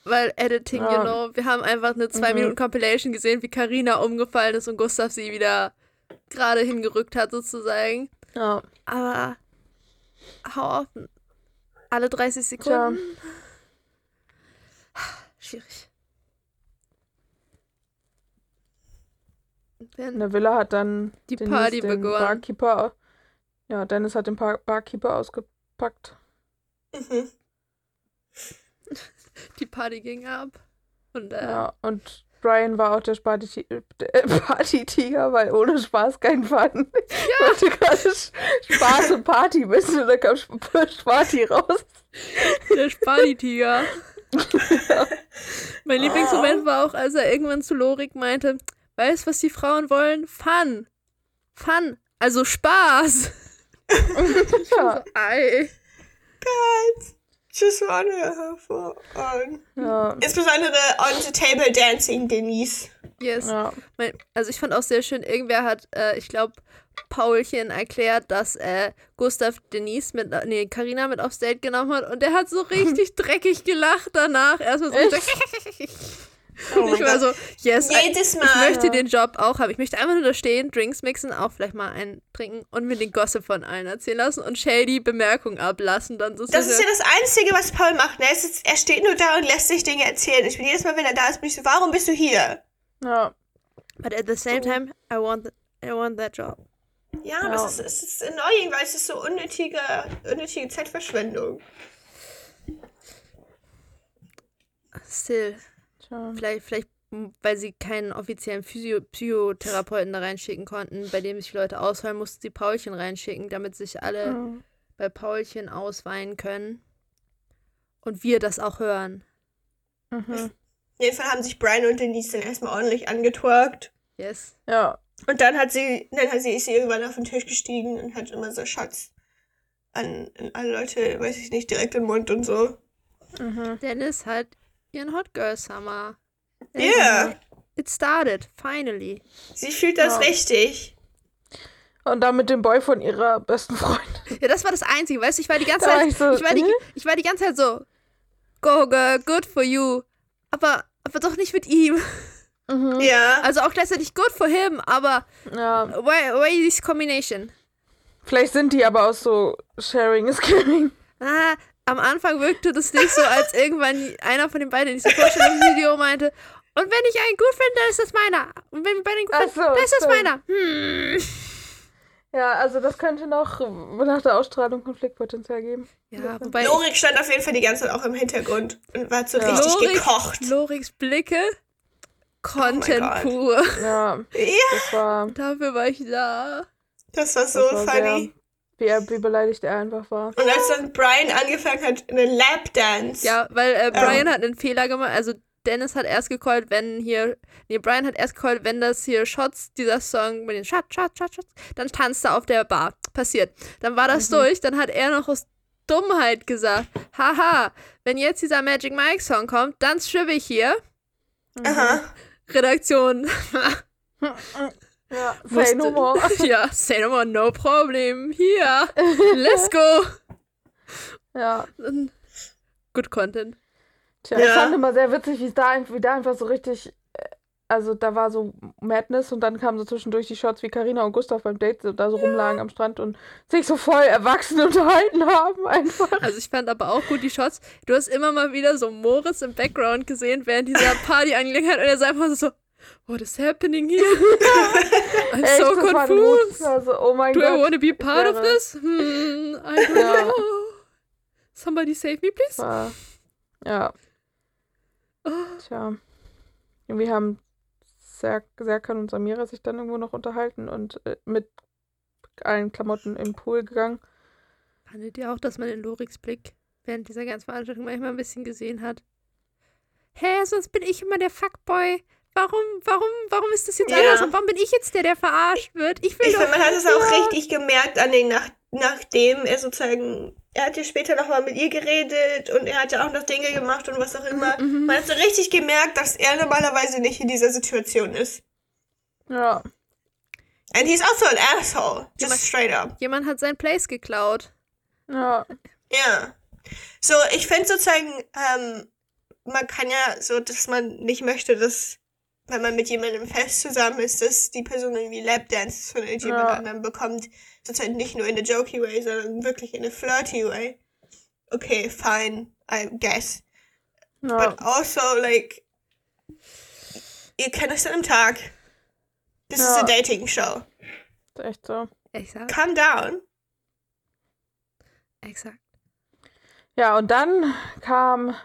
weil Editing, Ja. you know, wir haben einfach eine zwei Mhm. Minuten Compilation gesehen, wie Karina umgefallen ist und Gustav sie wieder gerade hingerückt hat, sozusagen. Ja. Aber hau auf. Alle 30 Sekunden. Schwierig. In der Villa hat dann Die Denise Party den begonnen. Barkeeper. Ja, Dennis hat den Par Barkeeper ausgepackt. Mhm. Die Party ging ab. Und äh, Ja, und Brian war auch der Party- Party-Tiger, weil ohne Spaß kein Fun. Ich wollte gerade Spaß und Party wissen und da kam Sp- Party raus. der Sparti-Tiger. mein Lieblingsmoment war auch, als er irgendwann zu Lorik meinte, weißt was die Frauen wollen? Fun. Fun. Also Spaß. Ja, Ei. Just wanna have fun. ja, Insbesondere on the table dancing, Denise. Yes. ja. Mein, also ich fand auch sehr schön, irgendwer hat, äh, ich glaube, Paulchen erklärt, dass äh, Gustav Denise mit, nee, Carina mit aufs Date genommen hat und der hat so richtig dreckig gelacht danach. Erstmal so. Oh ich war Gott. so, yes, Jedes ich Mal. möchte den Job auch haben. Ich möchte einfach nur da stehen, Drinks mixen, auch vielleicht mal einen trinken und mir den Gossip von allen erzählen lassen und shady Bemerkungen ablassen. Dann so Das ist ja das Einzige, was Paul macht. Ne? Ist, er steht nur da und lässt sich Dinge erzählen. Ich bin jedes Mal, wenn er da ist, bin ich so, warum bist du hier? ja. But at the same time, I want, I want that job. Ja, aber Ja. es, ist, es ist annoying, weil es ist so unnötige, unnötige Zeitverschwendung. Still. Tja. Vielleicht, vielleicht, weil sie keinen offiziellen Physio Psychotherapeuten da reinschicken konnten, bei dem sich Leute ausfallen, mussten sie Paulchen reinschicken, damit sich alle Ja. bei Paulchen ausweinen können. Und wir das auch hören. Mhm. Auf jeden Fall haben sich Brian und Denise dann erstmal ordentlich angetwerkt. Yes. Ja, Und dann hat sie, dann hat sie, ist sie irgendwann auf den Tisch gestiegen und hat immer so Schatz an, an alle Leute, weiß ich nicht, direkt im Mund und so. mhm. Dennis hat ihren Hot Girl Summer. Yeah. It started, finally. Sie fühlt das Ja. richtig. Und dann mit dem Boy von ihrer besten Freundin. Ja, das war das Einzige, weißt du, ich war die ganze Zeit, ich so, ich war die, hä? ich war die ganze Zeit so, go girl, good for you. Aber, aber doch nicht mit ihm. Mhm. Ja. Also auch gleichzeitig good for him, aber Ja, why, why this combination? vielleicht sind die aber auch so Sharing is caring. Ah, am Anfang wirkte das nicht so, als irgendwann einer von den beiden in diesem Vorstellungsvideo meinte, und wenn ich einen gut finde, dann ist das meiner. Und wenn wir beide ihn gut Ach finden, so, dann ist das stimmt. meiner. Hm. Ja, also das könnte noch nach der Ausstrahlung Konfliktpotenzial geben. Ja, wobei Lorik stand auf jeden Fall die ganze Zeit auch im Hintergrund und war so Ja. richtig Lorik- gekocht. Loriks Blicke, Content Gott. pur. Ja, Ja, das war, Dafür war ich da. das war so das war funny. Wie, er, wie beleidigt er einfach war. Und als dann Brian angefangen hat, eine Lapdance. Ja, weil äh, Brian hat einen Fehler gemacht. Also Dennis hat erst gecallt, wenn hier. Nee, Brian hat erst gecallt, wenn das hier Shots, dieser Song mit den Shot, Shot, Shot, Shots, dann tanzt er auf der Bar. Passiert. Dann war das durch, dann hat er noch aus Dummheit gesagt. Haha, wenn jetzt dieser Magic Mike Song kommt, dann strippe ich hier. Aha. Redaktion. Ja, say Musste- no more. ja, say no more, no problem. Hier. Let's go. Ja, Good Content. tja, ich Ja. fand immer sehr witzig, wie es da, wie da einfach so richtig, äh, also da war so Madness und dann kamen so zwischendurch die Shots, wie Karina und Gustav beim Date so, da so rumlagen am Strand und sich so voll erwachsen unterhalten haben einfach. Also ich fand aber auch gut die Shots. Du hast immer mal wieder so Moritz im Background gesehen, während dieser Party angelegt hat und er ist einfach so, what is happening here? I'm Echt, so confused. Also, oh mein Do I Gott. want to be part of this? Hmm, I don't Ja. know. Somebody save me, please. War, ja, Oh. tja. Irgendwie haben Ser Serkan und Samira sich dann irgendwo noch unterhalten und äh, mit allen Klamotten im Pool gegangen. Fandet ihr auch, dass man in Loriks Blick während dieser ganzen Veranstaltung manchmal ein bisschen gesehen hat? Hä, sonst bin ich immer der Fuckboy. Warum, warum, warum ist das jetzt Ja. anders? Und warum bin ich jetzt der, der verarscht wird? Ich will Ich finde, man hat es auch richtig gemerkt an den, nach, nachdem er sozusagen, er hat ja später nochmal mit ihr geredet und er hat ja auch noch Dinge gemacht und was auch immer. Mhm. Man hat so richtig gemerkt, dass er normalerweise nicht in dieser Situation ist. Ja, And he's also an asshole. Just Jemand- straight up. Jemand hat sein Place geklaut. ja, Ja. So, ich finde sozusagen, ähm, man kann ja so, dass man nicht möchte, dass, wenn man mit jemandem fest zusammen ist, dass die Person irgendwie Lapdances von irgendjemand Ja. anderem bekommt. Sozusagen nicht nur in a jokey way, sondern wirklich in a flirty way. Okay, fine, I guess. Ja. But also, like, ihr kennt euch seit einem Tag. This is Ja. a dating show. Ist echt so. Exakt. Calm down. Exakt. Ja, und dann kam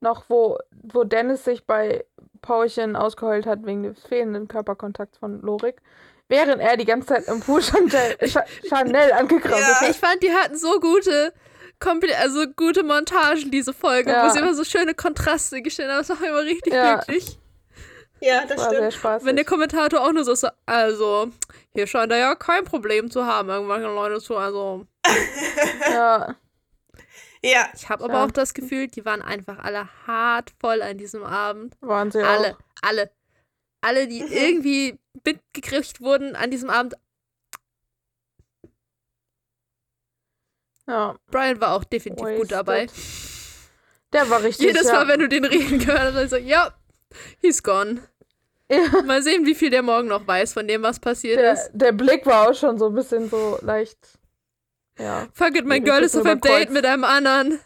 noch, wo, wo Dennis sich bei Paulchen ausgeheult hat wegen des fehlenden Körperkontakts von Lorik, während er die ganze Zeit im Pool Chanel, Cha- Chanel angekrabbelt Ja. hat. Ich fand, die hatten so gute, also gute Montagen, diese Folge, Ja. wo sie immer so schöne Kontraste gestellt haben. Das mich immer richtig Ja. glücklich. Ja, das War sehr stimmt. spaßig. Wenn der Kommentator auch nur so ist, also, hier scheint er ja kein Problem zu haben, irgendwelche Leute zu, also. ja, Ja, Ich habe aber auch das Gefühl, die waren einfach alle hart voll an diesem Abend. waren sie Alle, auch. alle. Alle, die irgendwie mitgekriegt wurden an diesem Abend. Ja, Brian war auch definitiv gut Wasted. dabei. der war richtig. Jedes ja. Mal, wenn du den reden gehört hast, so, ja, he's gone. Ja, Mal sehen, wie viel der morgen noch weiß von dem, was passiert der, ist. der Blick war auch schon so ein bisschen so leicht. Ja, Fuck it, mein Girl das ist auf einem Date mit einem anderen.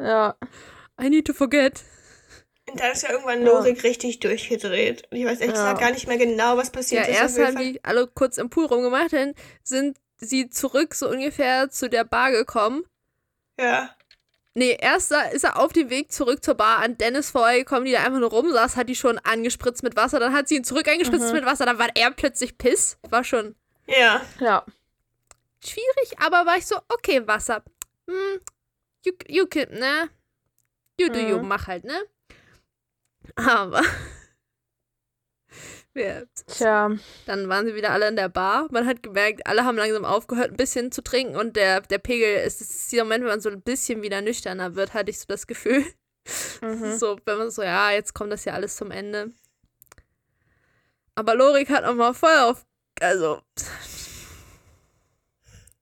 ja. I need to forget. und dann ist ja irgendwann Ja. Lorik richtig durchgedreht. Und ich weiß echt Ja. gar nicht mehr genau, was passiert Ja, ist. erst Auf jeden haben die alle kurz im Pool rumgemacht, dann sind sie zurück so ungefähr zu der Bar gekommen. Ja. Nee, erst da ist er auf dem Weg zurück zur Bar an Dennis vorbeigekommen, die da einfach nur rumsaß, hat die schon angespritzt mit Wasser, dann hat sie ihn zurück angespritzt Mhm. mit Wasser, dann war er plötzlich piss. War schon Ja. Ja, schwierig, aber war ich so, okay, Wasser. Hm, you, you can, ne? You do you, Mhm. mach halt, ne? Aber. Ja, tja. Dann waren sie wieder alle in der Bar. Man hat gemerkt, alle haben langsam aufgehört, ein bisschen zu trinken und der, der Pegel ist, es ist dieser Moment, wenn man so ein bisschen wieder nüchterner wird, hatte ich so das Gefühl. Mhm. So, wenn man so, ja, jetzt kommt das ja alles zum Ende. Aber Lorik hat nochmal voll auf. Also,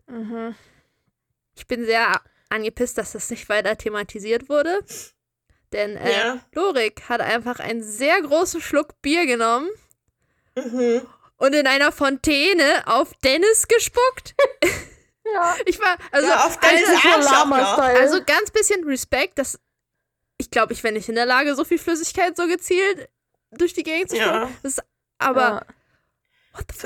Mhm. ich bin sehr angepisst, dass das nicht weiter thematisiert wurde. Denn äh, Ja. Lorik hat einfach einen sehr großen Schluck Bier genommen Mhm. und in einer Fontäne auf Dennis gespuckt. Ja, Ich war, also, ja, auf also, Dennis so Arschloch noch. Lama-Style. also ganz bisschen Respekt, dass ich glaube, ich wäre nicht in der Lage, so viel Flüssigkeit so gezielt durch die Gegend zu Ja. spucken. Das ist, aber, ja.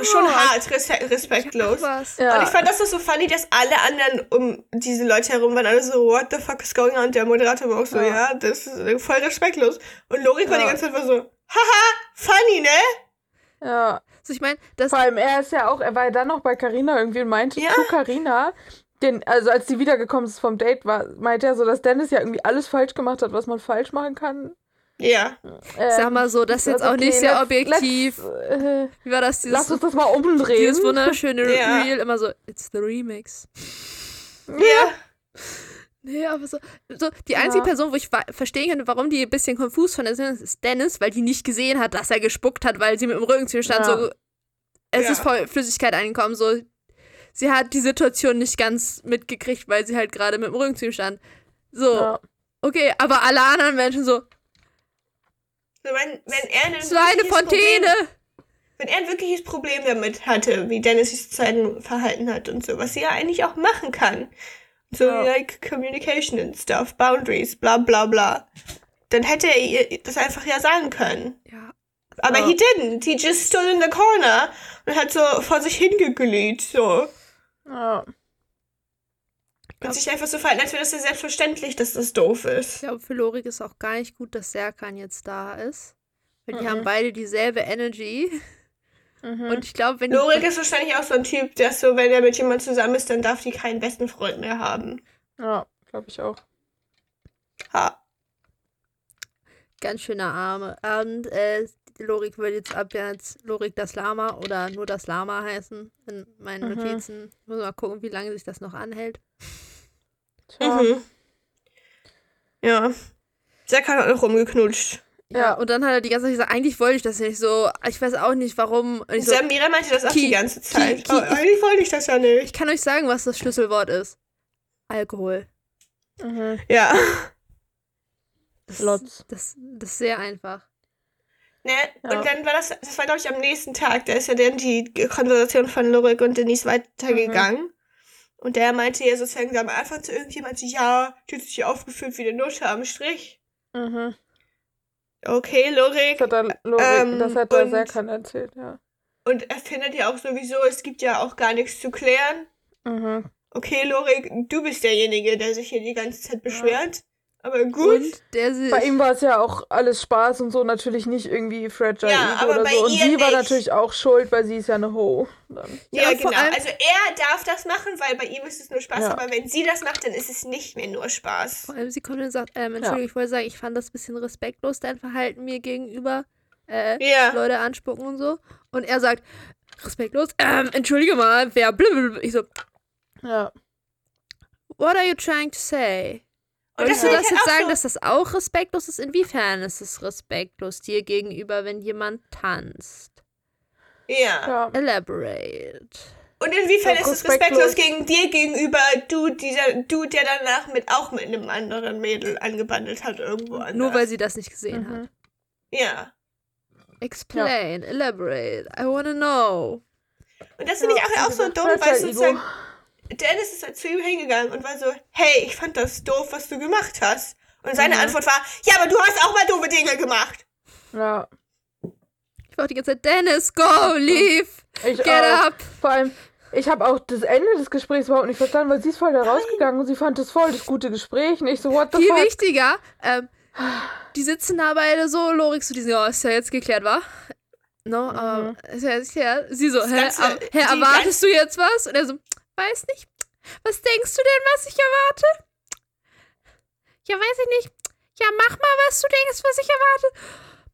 Schon hart, res- respektlos. Was? Ja. Und ich fand das so funny, dass alle anderen um diese Leute herum waren alle so, what the fuck is going on? Und der Moderator war auch so, Ja. ja, das ist voll respektlos. Und Lorik war die Ja. ganze Zeit war so, haha, funny, ne? ja. Also ich meine, das Vor allem, er ist ja auch, er war ja dann noch bei Carina irgendwie und meinte Ja. zu Carina, den, also als die wiedergekommen ist vom Date, war, meinte er so, dass Dennis ja irgendwie alles falsch gemacht hat, was man falsch machen kann. Ja. Ähm, sag mal so, das ist jetzt also auch nicht okay, sehr let's- objektiv. Let's, äh, Wie war das? Dieses, lass uns das mal umdrehen. dieses wunderschöne Ja. Reel immer so, it's the remix. Ja. Nee, aber so, so die einzige Ja. Person, wo ich verstehen kann, warum die ein bisschen konfus von der sind, ist Dennis, weil die nicht gesehen hat, dass er gespuckt hat, weil sie mit dem Rücken zu ihm stand, Ja. so, es Ja. ist voll Flüssigkeit angekommen, so, sie hat die Situation nicht ganz mitgekriegt, weil sie halt gerade mit dem Rücken zu ihm stand. So, Ja. okay, aber alle anderen Menschen So, wenn, wenn er ein es war eine wirkliches Fontäne. Problem, wenn er ein wirkliches Problem damit hatte, wie Dennis sich zu Zeiten verhalten hat und so, was sie ja eigentlich auch machen kann. So, Ja. like Communication and stuff, Boundaries, bla bla bla. Dann hätte er ihr das einfach ja sagen können. Ja, Aber Ja. he didn't. He just stood in the corner und hat so vor sich hingeglüht, so. Ja. Und sich einfach so verhalten, als wäre das ja selbstverständlich, dass das doof ich ist. glaube, für Lorik ist auch gar nicht gut, dass Serkan jetzt da ist. Weil die Mhm. haben beide dieselbe Energy. Mhm. Und ich glaube, wenn die Lorik ist wahrscheinlich auch so ein Typ, der so, wenn er mit jemandem zusammen ist, dann darf die keinen besten Freund mehr haben. ja, glaube ich auch. Ha. Ganz schöner Arme. Und äh, Lorik würde jetzt ab jetzt Lorik das Lama oder nur das Lama heißen in meinen Mhm. Notizen. Muss mal gucken, wie lange sich das noch anhält. Tja. Mhm. Ja. Zack hat auch rumgeknutscht. Ja, und dann hat er die ganze Zeit gesagt, eigentlich wollte ich das nicht so. Ich weiß auch nicht warum. Und ich, so, Samira meinte das auch Ki- die ganze Zeit. Ki- Aber eigentlich wollte ich das ja nicht. ich kann euch sagen, was das Schlüsselwort ist. Alkohol. Mhm. Ja. Das, Lotz. Das, das ist sehr einfach. Ne? Ja. Und dann war das, das war glaube ich am nächsten Tag, da ist ja dann die Konversation von Lorik und Denise weitergegangen. Und der meinte ja sozusagen am Anfang zu irgendjemand, ja, die hat sich aufgeführt wie eine Nutte am Strich. Mhm. Okay, Lorik. Das hat er, Lorik, Ähm, das hat er und- Serkan erzählt, ja. Und er findet ja auch sowieso, es gibt ja auch gar nichts zu klären. Mhm. Okay, Lorik, du bist derjenige, der sich hier die ganze Zeit beschwert. Aber gut. Und der sich. Bei ihm war es ja auch alles Spaß und so, natürlich nicht irgendwie Fragile Ja, Ego aber oder bei so. Und ihr sie war natürlich auch schuld, weil sie ist ja eine Ho. Dann. Ja, Ja, genau. allem- Also er darf das machen, weil bei ihm ist es nur Spaß. Ja. Aber wenn sie das macht, dann ist es nicht mehr nur Spaß. Vor allem, sie kommt und sagt, ähm, Entschuldigung, ich wollte sagen, ich fand das ein bisschen respektlos, dein Verhalten mir gegenüber. Äh, Ja. Leute anspucken und so. Und er sagt, respektlos, ähm, entschuldige mal, wer blablabla. Ich so, Ja. what are you trying to say? Und Willst du das jetzt halt sagen, so, dass das auch respektlos ist? Inwiefern ist es respektlos dir gegenüber, wenn jemand tanzt? Ja. ja. Elaborate. Und inwiefern Ja, ist es respektlos. respektlos gegen dir gegenüber, du, dieser Dude, der danach mit auch mit einem anderen Mädel angebandelt hat irgendwo anders. Nur weil sie das nicht gesehen Mhm. hat. Ja. Explain, elaborate. I wanna know. Und das finde ich auch, auch so dumm, weil Fragile sozusagen Ego. Dennis ist halt zu ihm hingegangen und war so, hey, ich fand das doof, was du gemacht hast. Und seine Mhm. Antwort war, ja, aber du hast auch mal doofe Dinge gemacht. Ja. Ich war auch die ganze Zeit, Dennis, go, leave, Ich get auch. up. Vor allem, ich habe auch das Ende des Gesprächs überhaupt nicht verstanden, weil sie ist voll da rausgegangen und sie fand das voll das gute Gespräch. Und ich so, what the Viel fuck? wichtiger, ähm, die sitzen da beide so, Lorik so, die so, ja, ist ja jetzt geklärt, wa? No, aber ist ja jetzt geklärt. Sie so, hä, ganze- aber, hä, erwartest du jetzt was? Und er so, weiß nicht. Was denkst du denn, was ich erwarte? Ja, weiß ich nicht. Ja, mach mal, was du denkst, was ich erwarte.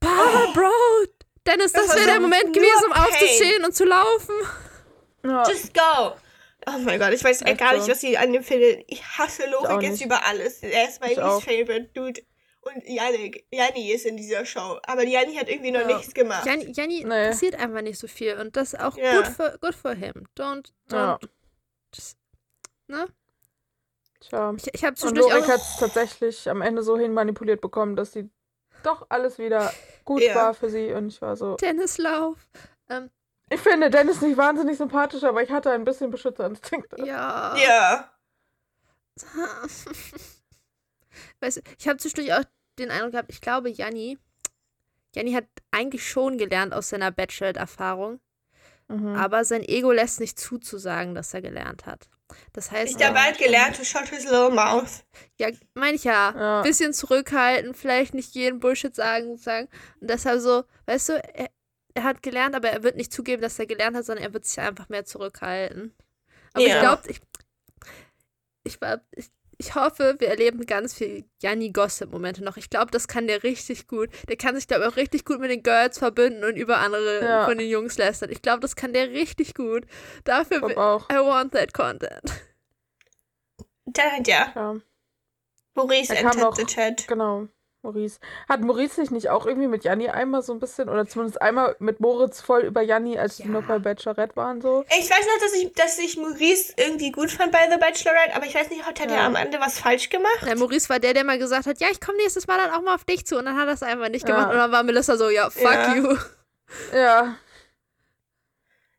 Bah, Bro. Dennis, Das das wäre der Moment gewesen, um aufzustehen und zu laufen. Just go. Oh mein Gott, ich weiß Echt gar so. nicht, was ich an dem finde. Ich hasse Lorik auch jetzt über alles. Er ist mein least favorite Dude. Und Yannick, Janni ist in dieser Show. Aber Janni hat irgendwie noch Ja. nichts gemacht. Janni, Janni Nee. passiert einfach nicht so viel und das ist auch Ja. gut für for him. Don't, Ja. Just, ne? Tja. Ich, ich habe zwischendurch auch. hat es tatsächlich am Ende so hin manipuliert bekommen, dass sie doch alles wieder gut Ja. war für sie. Und ich war so. Dennis Lauf. Ähm, Ich finde Dennis nicht wahnsinnig sympathisch, aber ich hatte ein bisschen Beschützerinstinkt. ja. Ja. weißt du, ich habe zwischendurch auch den Eindruck gehabt, ich glaube, Janni. Janni hat eigentlich schon gelernt aus seiner Bachelor-Erfahrung, Mhm. aber sein Ego lässt nicht zu, zu sagen, dass er gelernt hat. Das heißt, Ich habe halt gelernt, to shut his little mouth. ja, meine ich ja, Ja. bisschen zurückhalten, vielleicht nicht jeden Bullshit sagen, sagen. Und deshalb so, weißt du, er, er hat gelernt, aber er wird nicht zugeben, dass er gelernt hat, sondern er wird sich einfach mehr zurückhalten. Aber ich Ja. glaube, ich, ich, war- ich, ich hoffe, wir erleben ganz viel Janni Gossip-Momente noch. Ich glaube, das kann der richtig gut. Der kann sich, glaube ich, auch richtig gut mit den Girls verbünden und über andere Ja. von den Jungs lästern. Ich glaube, das kann der richtig gut. Dafür, Ich will- auch. I want that content. Da, ja. Ja, Maurice Er entered noch- the chat. genau. Maurice. Hat Maurice sich nicht auch irgendwie mit Janni einmal so ein bisschen, oder zumindest einmal mit Moritz voll über Janni, als die Ja. noch bei Bachelorette waren, so? Ich weiß noch, dass ich, dass ich Maurice irgendwie gut fand bei The Bachelorette, aber ich weiß nicht, hat er Ja. am Ende was falsch gemacht? Na, Maurice war der, der mal gesagt hat, ja, ich komme nächstes Mal dann auch mal auf dich zu. Und dann hat er es einfach nicht Ja. gemacht. Und dann war Melissa so, ja, fuck Ja. you. Ja.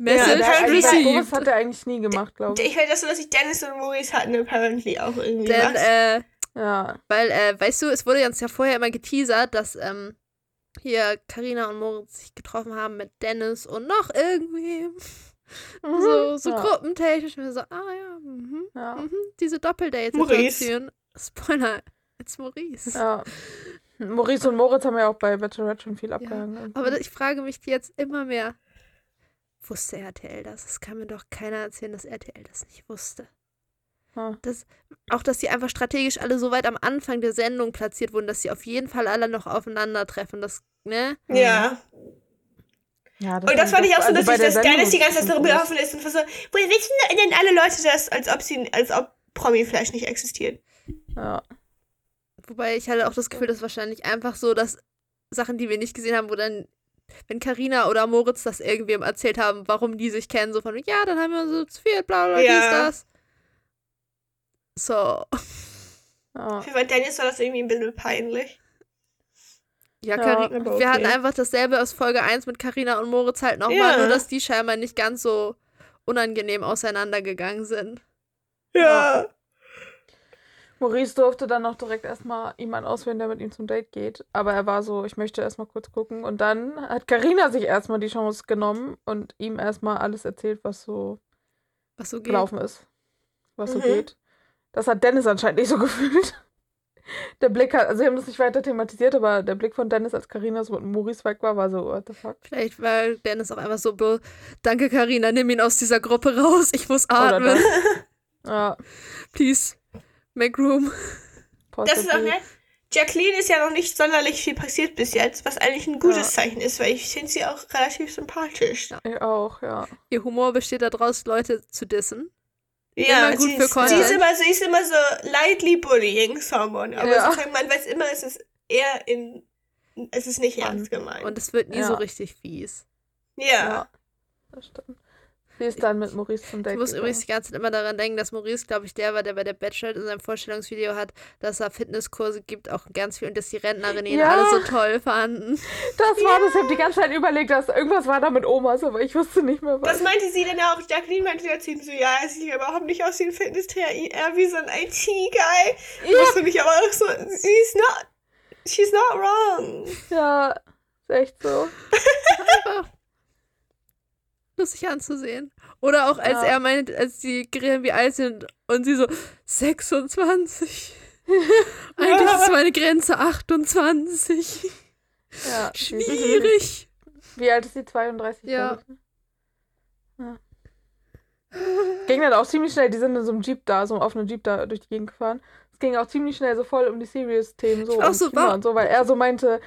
Message der- also, received. Moritz hat er eigentlich nie gemacht, glaube ich. Ich weiß, dass, so, dass ich Dennis und Maurice hatten apparently auch irgendwie Denn, was. äh, Ja. weil, äh, weißt du, es wurde uns ja vorher immer geteasert, dass, ähm, hier Karina und Moritz sich getroffen haben mit Dennis und noch irgendwie. Mhm. So, so ja. gruppentechnisch. Und wir so, ah ja, mhm, Ja. mhm, diese Maurice. Doppeldate-Situation. Spoiler, it's Maurice. ja. Maurice und Moritz haben ja auch bei Bachelorette schon viel abgehangen. Aber ich frage mich jetzt immer mehr, wusste RTL das? Es kann mir doch keiner erzählen, dass RTL das nicht wusste. Das, auch, dass die einfach strategisch alle so weit am Anfang der Sendung platziert wurden, dass sie auf jeden Fall alle noch aufeinandertreffen. Das, ne? ja. Ja, Und das fand ich auch so, also dass, der dass Dennis die ganze Zeit ist darüber das offen ist und so, woher wissen denn alle Leute das, als ob sie, als ob Promi-Flash nicht existiert? Ja. Wobei ich hatte auch das Gefühl, dass wahrscheinlich einfach so, dass Sachen, die wir nicht gesehen haben, wo dann, wenn Karina oder Moritz das irgendwem erzählt haben, warum die sich kennen, so von, ja, dann haben wir so zu viel, bla bla, Ja. dies, das. So. ja. Für Dennis war das irgendwie ein bisschen peinlich. Ja, Ja, aber wir okay. hatten einfach dasselbe aus Folge 1 mit Karina und Moritz halt nochmal, Ja. nur dass die scheinbar nicht ganz so unangenehm auseinandergegangen sind. Ja. Maurice durfte dann noch direkt erstmal jemanden auswählen, der mit ihm zum Date geht. Aber er war so, ich möchte erstmal kurz gucken. Und dann hat Karina sich erstmal die Chance genommen und ihm erstmal alles erzählt, was so Was so gelaufen ist. Was so Mhm. geht. Das hat Dennis anscheinend nicht so gefühlt. Der Blick hat, also wir haben das nicht weiter thematisiert, aber der Blick von Dennis, als Karina so mit Maurice weg war, war so, what the fuck. Vielleicht war Dennis auch einfach so, "Bro, danke Karina, nimm ihn aus dieser Gruppe raus. Ich muss atmen. Ja, Please, make room. Das ist auch possibly. nett. Jacqueline ist ja noch nicht sonderlich viel passiert bis jetzt, was eigentlich ein gutes Ja. Zeichen ist, weil ich finde sie auch relativ sympathisch. Ja, Ich auch, ja. Ihr Humor besteht daraus, Leute zu dissen. Immer ja gut sie, für ist, sie, Content. ist immer, sie ist immer so lightly bullying someone, aber Ja. sozusagen man weiß immer, es ist eher in, es ist nicht ernst gemeint. Und es wird nie Ja. so richtig fies. ja. Ja, das stimmt. Sie ist dann mit Maurice zum Date Ich muss gegangen. übrigens die ganze Zeit immer daran denken, dass Maurice, glaube ich, der war, der bei der Bachelor in seinem Vorstellungsvideo hat, dass er Fitnesskurse gibt, auch ganz viel und dass die Rentnerinnen ihn Ja. alle so toll fanden. Das war das, ich habe die ganze Zeit überlegt, dass irgendwas war da mit Omas, aber ich wusste nicht mehr was. Was meinte sie denn auch? Jacqueline meinte ja zu ihm so, ja, er sieht überhaupt nicht aus wie ein Fitnesstrainer, eher wie so ein IT-Guy. Ja. Das finde ich aber auch so, she's not, she's not wrong. Ja, ist echt so. Lustig anzusehen. Oder auch als Ja. er meint, als die grillen wie alt sind und sie so 26. Eigentlich ist meine Grenze 28. Ja. Schwierig. Wie alt ist sie? 32? Ja. ne? ja. Ging dann auch ziemlich schnell, die sind in so einem Jeep da, so einem offenen Jeep da durch die Gegend gefahren. Es ging auch ziemlich schnell so voll um die Serious-Themen, so um so, Kinder wa- und so, weil er so meinte,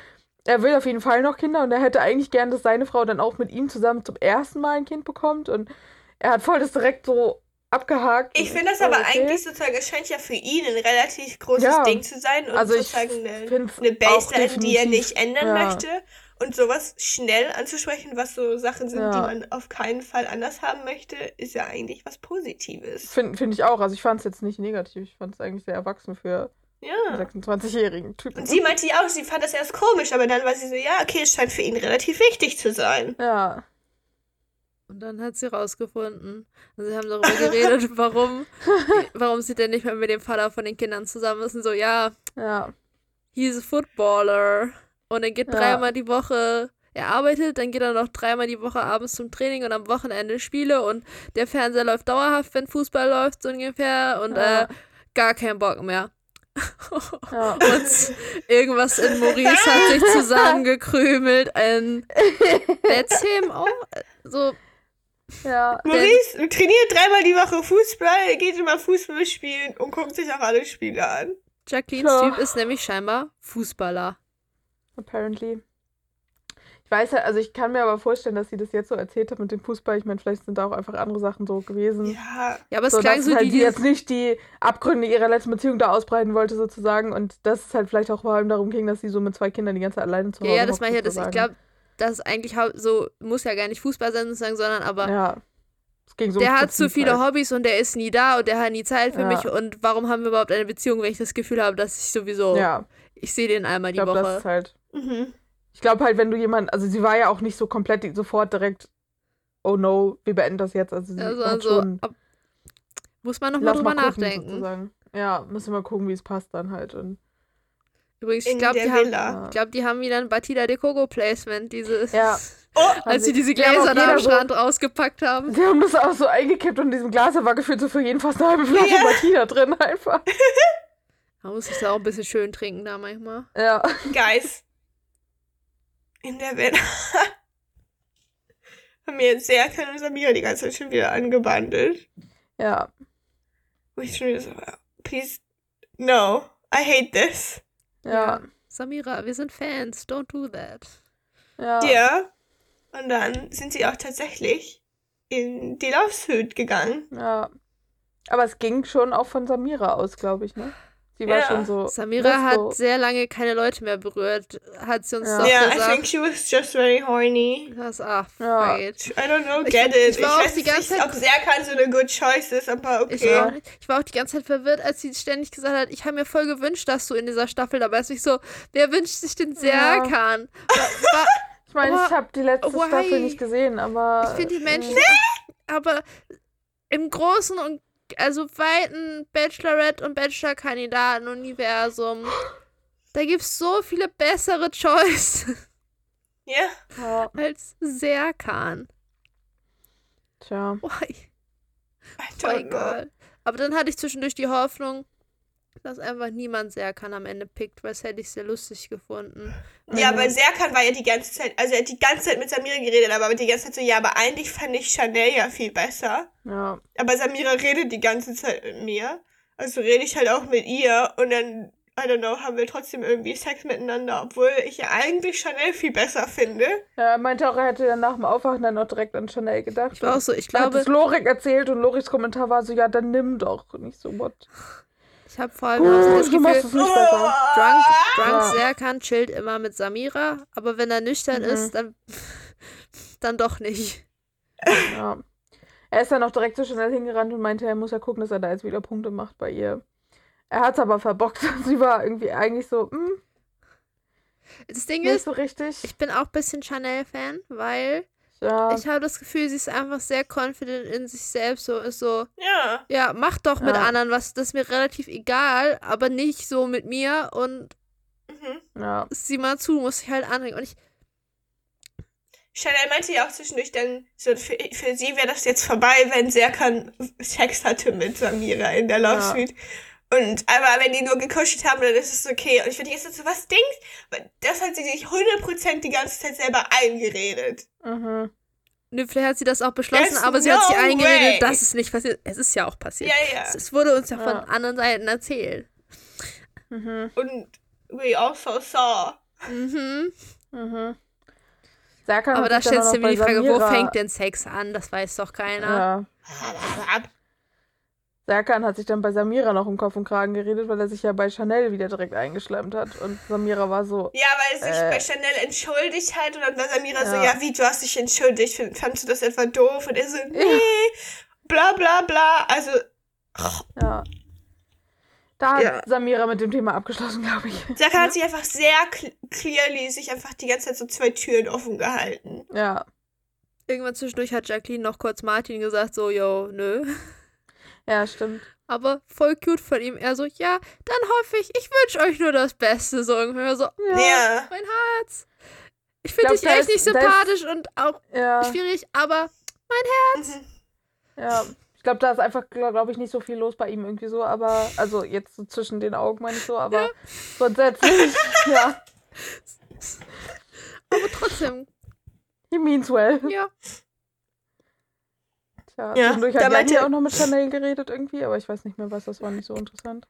er will auf jeden Fall noch Kinder und er hätte eigentlich gern, dass seine Frau dann auch mit ihm zusammen zum ersten Mal ein Kind bekommt und er hat voll das direkt so abgehakt. Ich finde das aber okay. eigentlich sozusagen, es scheint ja für ihn ein relativ großes Ja. Ding zu sein und Also sozusagen eine, eine Baseline, die er nicht ändern ja. möchte. Und sowas schnell anzusprechen, was so Sachen sind, Ja. die man auf keinen Fall anders haben möchte, ist ja eigentlich was Positives. Finde find ich auch. Also ich fand es jetzt nicht negativ. Ich fand es eigentlich sehr erwachsen für Ja. 26-jährigen Typen. Und sie meinte ja auch, sie fand das erst komisch, aber dann war sie so, ja, okay, es scheint für ihn relativ wichtig zu sein. Ja. Und dann hat sie rausgefunden. Und sie haben darüber geredet, warum, warum sie denn nicht mehr mit dem Vater von den Kindern zusammen ist. Und so, ja, Ja. he's a footballer. Und er geht Ja. dreimal die Woche. Er arbeitet, dann geht er noch dreimal die Woche abends zum Training und am Wochenende Spiele und der Fernseher läuft dauerhaft, wenn Fußball läuft, so ungefähr. Und Ja. äh, gar keinen Bock mehr. Ja. Und irgendwas in Maurice hat sich zusammengekrümelt. And that's him. Oh, so, ja. Maurice trainiert dreimal die Woche Fußball, geht immer Fußball spielen und guckt sich auch alle Spiele an. Jacquelines Ja. Typ ist nämlich scheinbar Fußballer. Apparently. Ich weiß halt, also ich kann mir aber vorstellen, dass sie das jetzt so erzählt hat mit dem Fußball. Ich meine, vielleicht sind da auch einfach andere Sachen so gewesen. Ja, Ja, aber es so, klang dass so, halt die, sie die jetzt nicht die Abgründe ihrer letzten Beziehung da ausbreiten wollte, sozusagen. Und dass es halt vielleicht auch vor allem darum ging, dass sie so mit zwei Kindern die ganze Zeit alleine zu Hause Ja, ja, das meine ich ja. Das, ich glaube, das ist eigentlich so, muss ja gar nicht Fußball sein, sozusagen, sondern aber Ja. Es ging so der hat zu viele halt. Hobbys und der ist nie da und der hat nie Zeit für Ja. mich. Und warum haben wir überhaupt eine Beziehung, wenn ich das Gefühl habe, dass ich sowieso, Ja, ich sehe den einmal ich die glaube, das Woche. ist halt. mhm. Ich glaube halt, wenn du jemand, also sie war ja auch nicht so komplett sofort direkt, oh no, wir beenden das jetzt. Also sie Also, also schon, ab, muss man nochmal drüber mal gucken, nachdenken. sozusagen. Ja, müssen wir mal gucken, wie es passt dann halt. Und, Übrigens, ich glaube, die, haben- ich glaub, die haben wieder ein Batida de Coco Placement, dieses, Ja. Oh, als sie diese Gläser da am jeder so- Strand rausgepackt haben. Sie haben das auch so eingekippt und in diesem Glas da war gefühlt so für jeden fast eine halbe Flasche Ja. Martina drin einfach. Man muss sich da auch ein bisschen schön trinken da manchmal. Ja. Guys. In der Villa. haben mir jetzt sehr und Samira die ganze Zeit schon wieder angebandelt. Ja. Wo ich schon wieder so, please, no, I hate this. Ja. Samira, wir sind Fans, don't do that. Ja. Ja. Und dann sind sie auch tatsächlich in die Laufshüt gegangen. Ja. Aber es ging schon auch von Samira aus, glaube ich, ne? Sie war Ja. schon so. Samira so- hat sehr lange keine Leute mehr berührt, hat sie uns Ja. doch Ja, I think gesagt. she was just very horny. Das, ach, Ja. I don't know, Ich- get ich it. war auch weiß die nicht, ganze Zeit- ob Serkan so eine good choice ist, aber Ich, okay. war auch, nicht- ich war auch die ganze Zeit verwirrt, als sie ständig gesagt hat, ich habe mir voll gewünscht, dass du in dieser Staffel dabei bist. Ich so, wer wünscht sich den Serkan? Wa- Ich meine, Aber ich habe die letzte why? Staffel nicht gesehen, aber. Ich finde die Menschen, aber im Großen und also weiten Bachelorette und Bachelor-Kandidaten-Universum. Da gibt's so viele bessere Choices Ja. Ja, als Serkan. tja. Why? I Oh don't mein know. Gott. Aber dann hatte ich zwischendurch die Hoffnung, dass einfach niemand Serkan am Ende pickt, weil es hätte ich sehr lustig gefunden. Ja, aber Serkan war ja die ganze Zeit, also er hat die ganze Zeit mit Samira geredet, aber die ganze Zeit so, ja, aber eigentlich fand ich Chanel ja viel besser. Ja. Aber Samira redet die ganze Zeit mit mir. Also rede ich halt auch mit ihr und dann, I don't know, haben wir trotzdem irgendwie Sex miteinander, obwohl ich ja eigentlich Chanel viel besser finde. Ja, meinte auch, er hätte dann nach dem Aufwachen dann noch direkt an Chanel gedacht. Ich war auch so, ich Er hat glaube, es Lorik erzählt und Loriks Kommentar war so, ja, dann nimm doch. Und ich so, what? Ich habe vor allem so das Gefühl, es nicht besser. Drunk, Drunk Ja. Serkan chillt immer mit Samira, aber wenn er nüchtern Mhm. ist, dann, dann doch nicht. Ja. Er ist dann auch direkt so schnell hingerannt und meinte, er muss ja gucken, dass er da jetzt wieder Punkte macht bei ihr. Er hat es aber verbockt. Sie war irgendwie eigentlich so, hm, Das Ding nicht ist, so richtig. ich bin auch ein bisschen Chanel-Fan, weil ja, ich habe das Gefühl, sie ist einfach sehr confident in sich selbst, so ist so, Ja. ja, mach doch mit Ja. anderen was, das ist mir relativ egal, aber nicht so mit mir und Mhm. ja. sieh mal zu, muss ich halt anregen. Und ich, Chanel meinte ja auch zwischendurch dann, so für, für sie wäre das jetzt vorbei, wenn Serkan Sex hatte mit Samira in der Love Ja. Und aber wenn die nur gekuschelt haben, dann ist es okay. Und ich finde jetzt so, was denkst Weil Das hat sie sich 100% die ganze Zeit selber eingeredet. Mhm. nö, vielleicht hat sie das auch beschlossen, There's aber sie hat sich no eingeredet, way. dass es nicht passiert. Es ist ja auch passiert. Ja, ja. Es, es wurde uns ja von Ja. anderen Seiten erzählt. Mhm. Und we also saw. Mhm. Mhm. Serkan Aber da sich du noch mir die Frage, wo Samira- fängt denn Sex an? Das weiß doch keiner. Ja. Serkan hat sich dann bei Samira noch im Kopf und Kragen geredet, weil er sich ja bei Chanel wieder direkt eingeschlemmt hat. Und Samira war so, Ja, weil er sich Äh. bei Chanel entschuldigt hat und dann war Samira so, Ja. ja, wie, du hast dich entschuldigt, fandst du das etwa doof? Und er so, nee, bla bla bla. Also, ja. Da hat Ja. Samira mit dem Thema abgeschlossen, glaube ich. Serkan hat sich einfach sehr cl clearly sich einfach die ganze Zeit so zwei Türen offen gehalten. Ja. Irgendwann zwischendurch hat Jacqueline noch kurz Martin gesagt, so, yo, nö. Ja, stimmt. Aber voll cute von ihm. Er so, ja, dann hoffe ich, ich wünsche euch nur das Beste. So ungefähr so, Ja. Ja. mein Herz. Ich finde dich echt ist- nicht da ist- sympathisch und auch Ja. schwierig, aber Mhm. ja. Ich glaube, da ist einfach, glaube ich, nicht so viel los bei ihm irgendwie so, aber, also jetzt so zwischen den Augen meine ich so, aber grundsätzlich, ja. aber trotzdem, He means well. ja. Tja, Ja, zwischendurch da hat Janni meinte- auch noch mit Chanel geredet irgendwie, aber ich weiß nicht mehr was, das war nicht so interessant.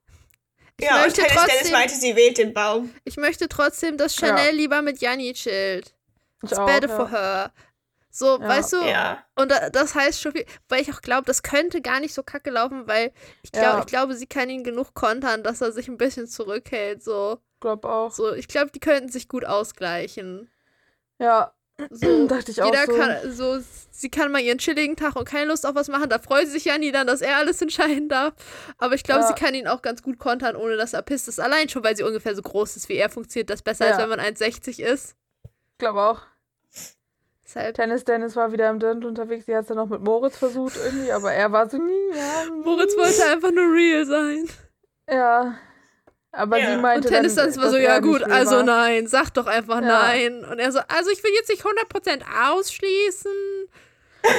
Ich Ja, und möchte Dennis Dennis trotzdem, meinte, sie wählt den Baum. ich möchte trotzdem, dass Chanel lieber mit Janni chillt. Ich It's auch, better ja. for her. So, Ja. weißt du? Ja. Und da, das heißt schon viel, weil ich auch glaube, das könnte gar nicht so kacke laufen, weil ich glaube, Ja. ich glaube, sie kann ihn genug kontern, dass er sich ein bisschen zurückhält. So, Glaub auch. so ich glaube, die könnten sich gut ausgleichen. Ja, So, dachte ich auch jeder so. kann, so, sie kann mal ihren chilligen Tag und keine Lust auf was machen. Da freut sich Janni dann, dass er alles entscheiden darf. Aber ich glaube, Ja. sie kann ihn auch ganz gut kontern, ohne dass er pisst ist. Allein schon, weil sie ungefähr so groß ist wie er, funktioniert das besser, als Ja. wenn man 1,60 ist. glaube auch. Deshalb, Tennis Dennis war wieder im Dirndl unterwegs, sie hat es dann noch mit Moritz versucht irgendwie, aber er war so nie, ja. nie. Moritz wollte einfach nur real sein. Ja. Aber Ja. sie Und meinte Tennis dann, dann war so, ja gut, also nein, sag doch einfach Ja. nein. Und er so, also ich will jetzt nicht 100% ausschließen.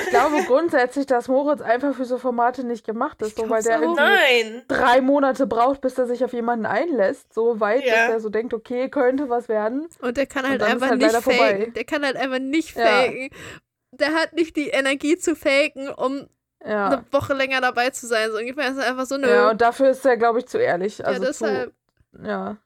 Ich glaube grundsätzlich, dass Moritz einfach für so Formate nicht gemacht ist, so, weil der irgendwie Nein. drei Monate braucht, bis er sich auf jemanden einlässt, so weit, Ja. dass er so denkt, okay, könnte was werden. Und der kann Und halt einfach halt nicht faken. vorbei. Der kann halt einfach nicht Ja. faken. Der hat nicht die Energie zu faken, um Ja. eine Woche länger dabei zu sein. So ungefähr ist er einfach so, nö. Ja, und dafür ist er, glaube ich, zu ehrlich. Also ja, deshalb. zu, ja.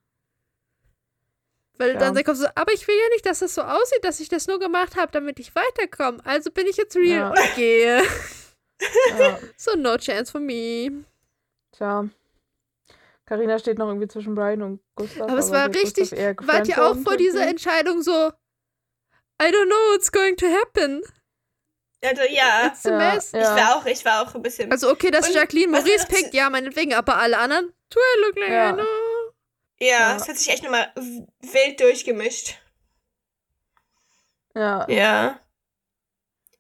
Weil Ja. dann sagt er so, aber ich will ja nicht, dass das so aussieht, dass ich das nur gemacht habe, damit ich weiterkomme. Also bin ich jetzt real Ja. und gehe. ja. So, no chance for me. Tja. Carina steht noch irgendwie zwischen Brian und Gustav. Aber es war richtig, wart ihr auch vor dieser. Entscheidung so, I don't know what's going to happen. Also ja. It's a Ja, mess. Ich ja. war auch, ich war auch ein bisschen. Also okay, dass Und Jacqueline Maurice pickt, ja, meinetwegen, aber alle anderen, do I look like Ja. I know? Ja, ja. es hat sich echt nochmal wild durchgemischt. Ja. Ja.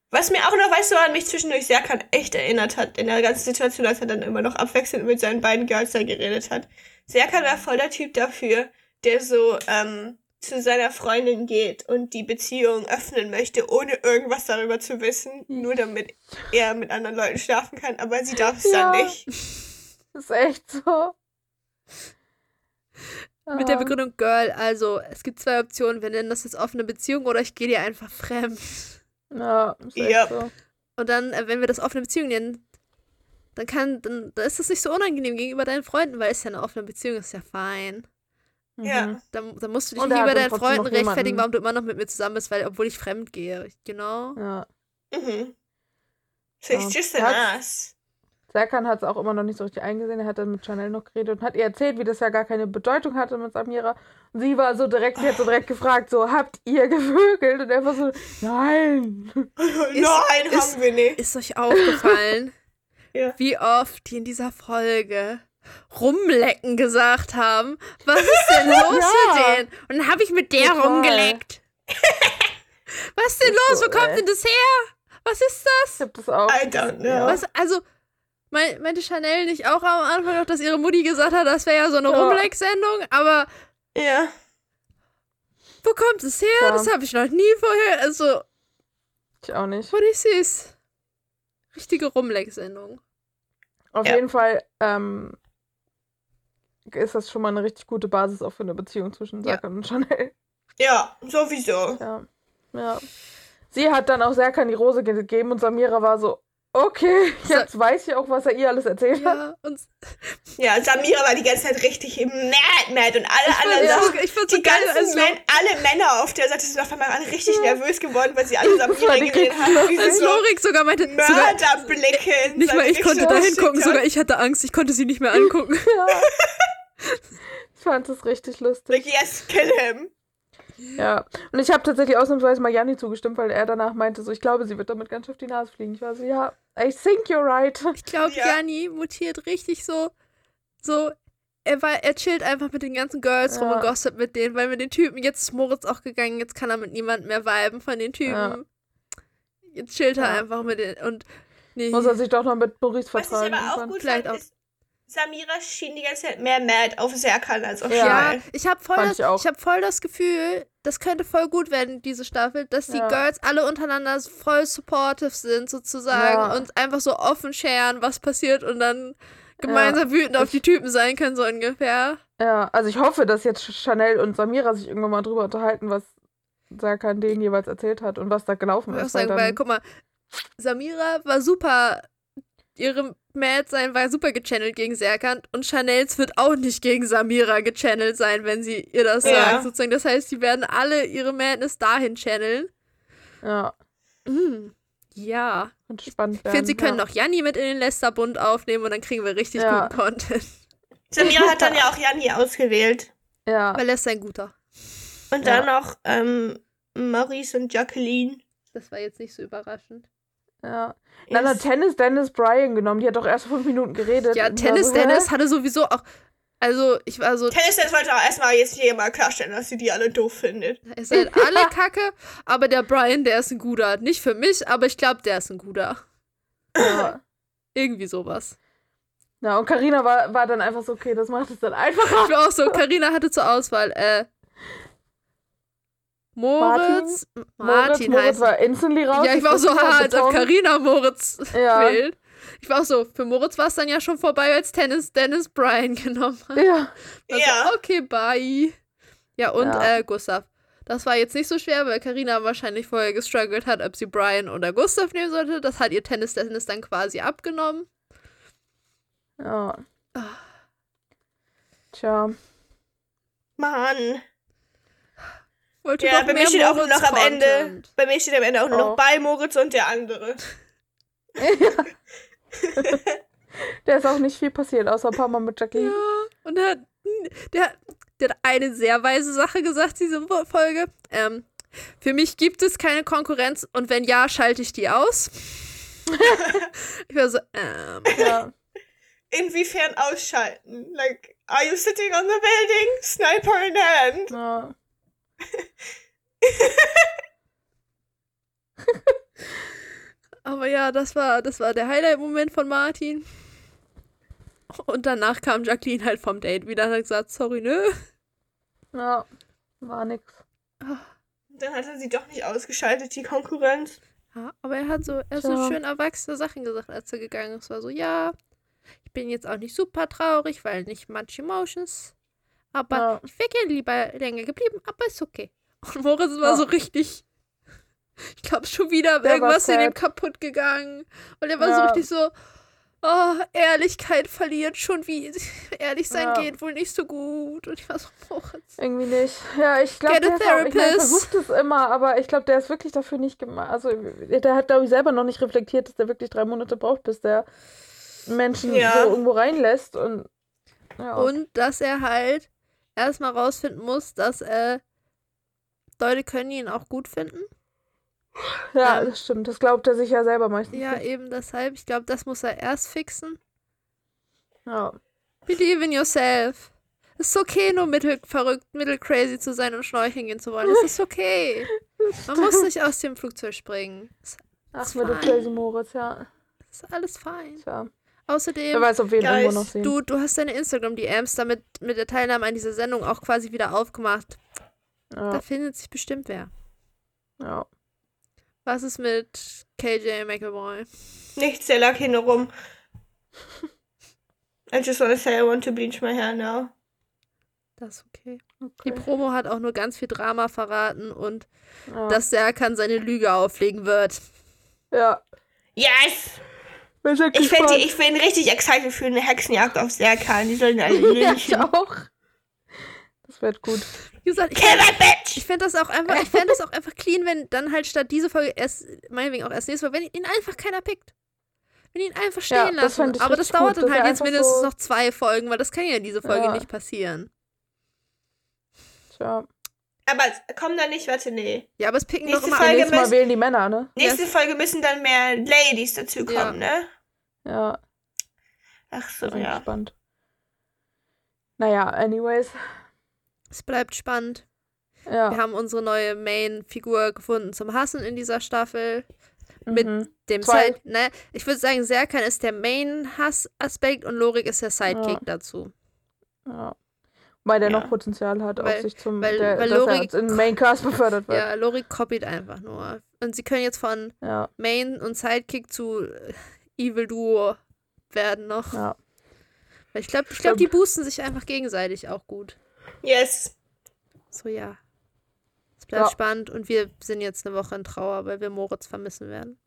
Was mir auch noch, weißt du, an mich zwischendurch Serkan echt erinnert hat, in der ganzen Situation, als er dann immer noch abwechselnd mit seinen beiden Girls da geredet hat. Serkan war voll der Typ dafür, der so ähm, zu seiner Freundin geht und die Beziehung öffnen möchte, ohne irgendwas darüber zu wissen, nur damit er mit anderen Leuten schlafen kann, aber sie darf es Ja. dann nicht. Das ist echt so. Mit der Ah. Begründung Girl, also es gibt zwei Optionen. Wir nennen das jetzt offene Beziehung oder ich gehe dir einfach fremd. Ja, ist echt Ja. so. Und dann, äh, wenn wir das offene Beziehung nennen, dann kann, dann, dann ist das nicht so unangenehm gegenüber deinen Freunden, weil es ja eine offene Beziehung ist, ja fein. Ja. Mhm. Dann, dann musst du dich Und nicht über deinen Freunden rechtfertigen, warum du immer noch mit mir zusammen bist, weil, obwohl ich fremd gehe. Genau. Ja. Mhm. So, he's just Er an ass. Serkan hat es auch immer noch nicht so richtig eingesehen. Er hat dann mit Chanel noch geredet und hat ihr erzählt, wie das ja gar keine Bedeutung hatte mit Samira. Und sie war so direkt, sie hat so direkt gefragt, so, habt ihr gevögelt? Und er war so, nein. Nein, ist- haben wir nicht. Ist euch aufgefallen, Ja. wie oft die in dieser Folge rumlecken gesagt haben? Was ist denn los Ja. mit denen? Und dann habe ich mit der Total. rumgeleckt. Was ist denn Ist los? so, Wo kommt ey. denn das her? Was ist das? Ich hab das auch. I don't know. Was, also, meinte Chanel nicht auch am Anfang noch, dass ihre Mutti gesagt hat, das wäre ja so eine Ja. Rumleck-Sendung, aber Ja. wo kommt es her? Ja. Das habe ich noch nie vorher. Also, Ich auch nicht. what is this? Richtige Rumleck-Sendung. Auf Ja. jeden Fall ähm, ist das schon mal eine richtig gute Basis auch für eine Beziehung zwischen Ja. Serkan und Chanel. Ja, sowieso. Ja. ja. Sie hat dann auch Serkan die Rose gegeben und Samira war so, okay, jetzt weiß ich auch, was er ihr alles erzählt hat. Ja, und Ja, Samira war die ganze Zeit richtig mad, mad und alle ich anderen Sachen. ich fand so Die geil, ganzen Män alle Männer auf der Seite sind auf einmal alle richtig nervös geworden, weil sie alle Samira gesehen haben. Wie als Lorik sogar meinte, sogar, Mörderblicke. in nicht mal ich konnte da hingucken, hat. sogar ich hatte Angst, ich konnte sie nicht mehr angucken. Ja. Ich fand das richtig lustig. Like, yes, kill him. Ja. Und ich habe tatsächlich ausnahmsweise mal Janni zugestimmt, weil er danach meinte, so, ich glaube, sie wird damit ganz schön auf die Nase fliegen. Ich war so, ja, I think you're right. Ich glaube, Ja. Janni mutiert richtig so, so, er, war, er chillt einfach mit den ganzen Girls rum Ja. und gossip mit denen, weil mit den Typen, jetzt ist Moritz auch gegangen, jetzt kann er mit niemandem mehr viben von den Typen. Ja. Jetzt chillt er Ja. einfach mit den, und, nee. Muss er sich doch noch mit Maurice Was ich vertragen. aber auch gut Vielleicht fand, ist, Samira schien die ganze Zeit mehr mad auf Serkan als auf Ja. Ja, Chanel. ich habe voll, das, ich ich hab voll das Gefühl, das könnte voll gut werden, diese Staffel, dass die Ja. Girls alle untereinander voll supportive sind, sozusagen, Ja. und einfach so offen scheren, was passiert und dann gemeinsam wütend auf die Typen sein können, so ungefähr. Ja, also ich hoffe, dass jetzt Chanel und Samira sich irgendwann mal drüber unterhalten, was Serkan denen jeweils erzählt hat und was da gelaufen Ich will auch ist. sagen, weil, guck mal, Samira war super, ihre Mad sein war super gechannelt gegen Serkan und Chanels wird auch nicht gegen Samira gechannelt sein, wenn sie ihr das Ja. sagt, sozusagen. Das heißt, die werden alle ihre Madness dahin channeln. ja, Mm, ja. könnte spannend Ich werden. finde, sie können ja. noch Janni mit in den Lesterbund aufnehmen und dann kriegen wir richtig Ja. guten Content. Samira hat dann ja auch Janni ausgewählt. Ja, Weil Lester ein guter. Und Ja. dann noch ähm, Maurice und Jacqueline. Das war jetzt nicht so überraschend. Ja. Dann hat Yes. Tennis Dennis Brian genommen. Die hat doch erst fünf Minuten geredet. Ja, Tennis so? Dennis hatte sowieso auch. Also, ich war so, Tennis Dennis wollte auch erstmal jetzt hier mal klarstellen, dass sie die alle doof findet. ihr seid alle kacke, aber der Brian, der ist ein guter. Nicht für mich, aber ich glaube, der ist ein guter. Ja. Irgendwie sowas. ja, und Karina war, war dann einfach so, okay, das macht es dann einfacher. Ich war auch so, Karina hatte zur Auswahl, äh, Moritz, Moritz, Martin Moritz heißt. war instantly raus. Ja, ich war auch so, wusste, ha, als ob. Carina Moritz Ja. wählt. Ich war auch so, für Moritz war es dann ja schon vorbei, als Tennis Dennis Brian genommen hat. Ja, Also, Ja. okay, bye. Ja, und Ja. Äh, Gustav. Das war jetzt nicht so schwer, weil Karina wahrscheinlich vorher gestruggelt hat, ob sie Brian oder Gustav nehmen sollte. Das hat ihr Tennis Dennis dann quasi abgenommen. ja. Ah. Tja. Mann. Wollte Ja, doch bei mir steht auch nur noch am Ende. Content. Bei mir steht am Ende auch nur Oh. noch bei Moritz und der andere. Der ist auch nicht viel passiert, außer ein paar Mal mit Jackie. Ja, und der hat, der, der hat eine sehr weise Sache gesagt, diese Folge. Ähm, für mich gibt es keine Konkurrenz und wenn ja, schalte ich die aus. ich war so, ähm, Ja. Inwiefern ausschalten? Like, are you sitting on the building? Sniper in hand. ja. Aber ja, das war, das war der Highlight-Moment von Martin. Und danach kam Jacqueline halt vom Date wieder und hat gesagt, sorry, nö. Ja, war nix. Dann hat er sie doch nicht ausgeschaltet, die Konkurrenz. Ja, aber er hat so, er hat so schön erwachsene Sachen gesagt, als er gegangen ist. Es war so, ja, ich bin jetzt auch nicht super traurig, weil nicht much emotions. Aber Ja. ich wäre gerne lieber länger geblieben, aber ist okay. Und Moritz war Ja. so richtig. Ich glaube, schon wieder Der irgendwas in ihm kaputt gegangen. Und er war so richtig so, oh, Ehrlichkeit verliert schon wie. Ehrlich sein geht wohl nicht so gut. Und ich war so, Moritz. Irgendwie nicht. Ja, ich glaube, der auch, ich mein, versucht es immer, aber ich glaube, der ist wirklich dafür nicht gemacht. Also, der hat, glaube ich, selber noch nicht reflektiert, dass der wirklich drei Monate braucht, bis der Menschen Ja. so irgendwo reinlässt und. Ja. Und dass er halt erstmal rausfinden muss, dass äh, Leute können ihn auch gut finden. ja, ähm, das stimmt. Das glaubt er sich ja selber meistens. Ja, nicht. eben deshalb. Ich glaube, das muss er erst fixen. ja. Believe in yourself. Es ist okay, nur mittelverrückt, mittelcrazy zu sein und schnorcheln gehen zu wollen. Es ist okay. Man muss nicht aus dem Flugzeug springen. Ach, ist mit dem fein. Crazy Moritz, ja. ist alles fein. Tja. Wer Außerdem, weiß, ob wir ihn Guys, irgendwo noch sehen. du, du hast deine Instagram-DMs damit mit der Teilnahme an dieser Sendung auch quasi wieder aufgemacht. Da ja, findet sich bestimmt wer. ja. Was ist mit KJ McAvoy? Nichts, der lag hin rum. I just wanna say I want to bleach my hair now. Das ist okay. Die Okay. Promo hat auch nur ganz viel Drama verraten und ja. dass Serkan seine Lüge auflegen wird. ja. Yes! Ich, find, ich bin richtig excited für eine Hexenjagd auf Serkan. Die sollen alle ja, ich auch. Das wird gut. Gesagt, ich, Kill that bitch! ich fände das auch einfach, ich fände das auch einfach clean, wenn dann halt statt diese Folge erst, meinetwegen auch erst nächste Folge, wenn ihn einfach keiner pickt. Wenn ihn einfach stehen Ja, das lassen. ich Aber das dauert gut, dann halt jetzt mindestens so- noch zwei Folgen, weil das kann ja in dieser Folge Ja. nicht passieren. Tja. Aber komm da nicht, warte, nee. Ja, aber es picken Nächste doch immer Folge alle. Nächstes Mal müssen- wählen die Männer, ne? Nächste Yes. Folge müssen dann mehr Ladies dazukommen, Ja. ne? Ja, Ach so, ja. gespannt. Naja, anyways. Es bleibt spannend. Wir Ja. haben unsere neue Main-Figur gefunden zum Hassen in dieser Staffel. mit mhm. Dem Zwei. Side, ne? Ich würde sagen, Serkan ist der Main-Hass-Aspekt und Lorik ist der Sidekick Ja. dazu. Ja. Weil der Ja. noch Potenzial hat, Weil- auf sich zum, weil- der, weil dass Lori- jetzt in Maincast befördert wird. Ja, Lorik kopiert einfach nur. Und sie können jetzt von Main und Sidekick zu Evil Duo werden noch. ja. Weil Ich glaube, ich glaub, die boosten sich einfach gegenseitig auch gut. Yes. So, ja. Es bleibt Ja. spannend und wir sind jetzt eine Woche in Trauer, weil wir Moritz vermissen werden.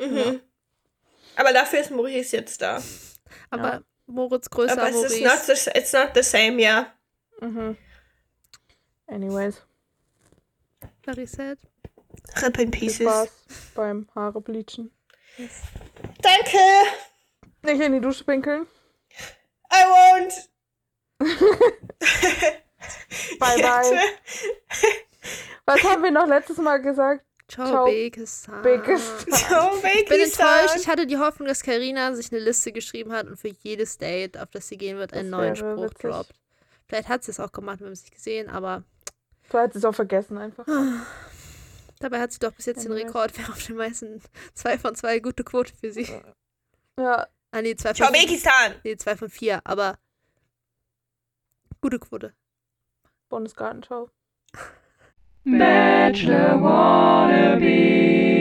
Mhm. Ja. Aber dafür ist Maurice jetzt da. Aber Ja. Moritz größer Aber es Maurice. ist not the, it's not the same, ja. Mhm. Anyways, Very sad. Rip in viel pieces. Spaß beim Haare bleachen. Danke. Nicht in die Dusche pinkeln. I won't. Bye, bye. Was haben wir noch letztes Mal gesagt? Ciao, Ciao, Bekistan. Bekistan. So, Ich bin enttäuscht. Ich hatte die Hoffnung, dass Karina sich eine Liste geschrieben hat und für jedes Date, auf das sie gehen wird, einen Das neuen Spruch witzig. droppt. Vielleicht hat sie es auch gemacht, wir haben es nicht gesehen, aber Du hast es auch vergessen einfach. dabei hat sie doch bis jetzt den. Rekord. Haben auf den meisten zwei von zwei gute Quote für sie. Ja, Ah, nee, zwei von, Tschaubekistan. nee, zwei von vier, aber gute Quote. Bundesgartenschau. Bachelor wannabe.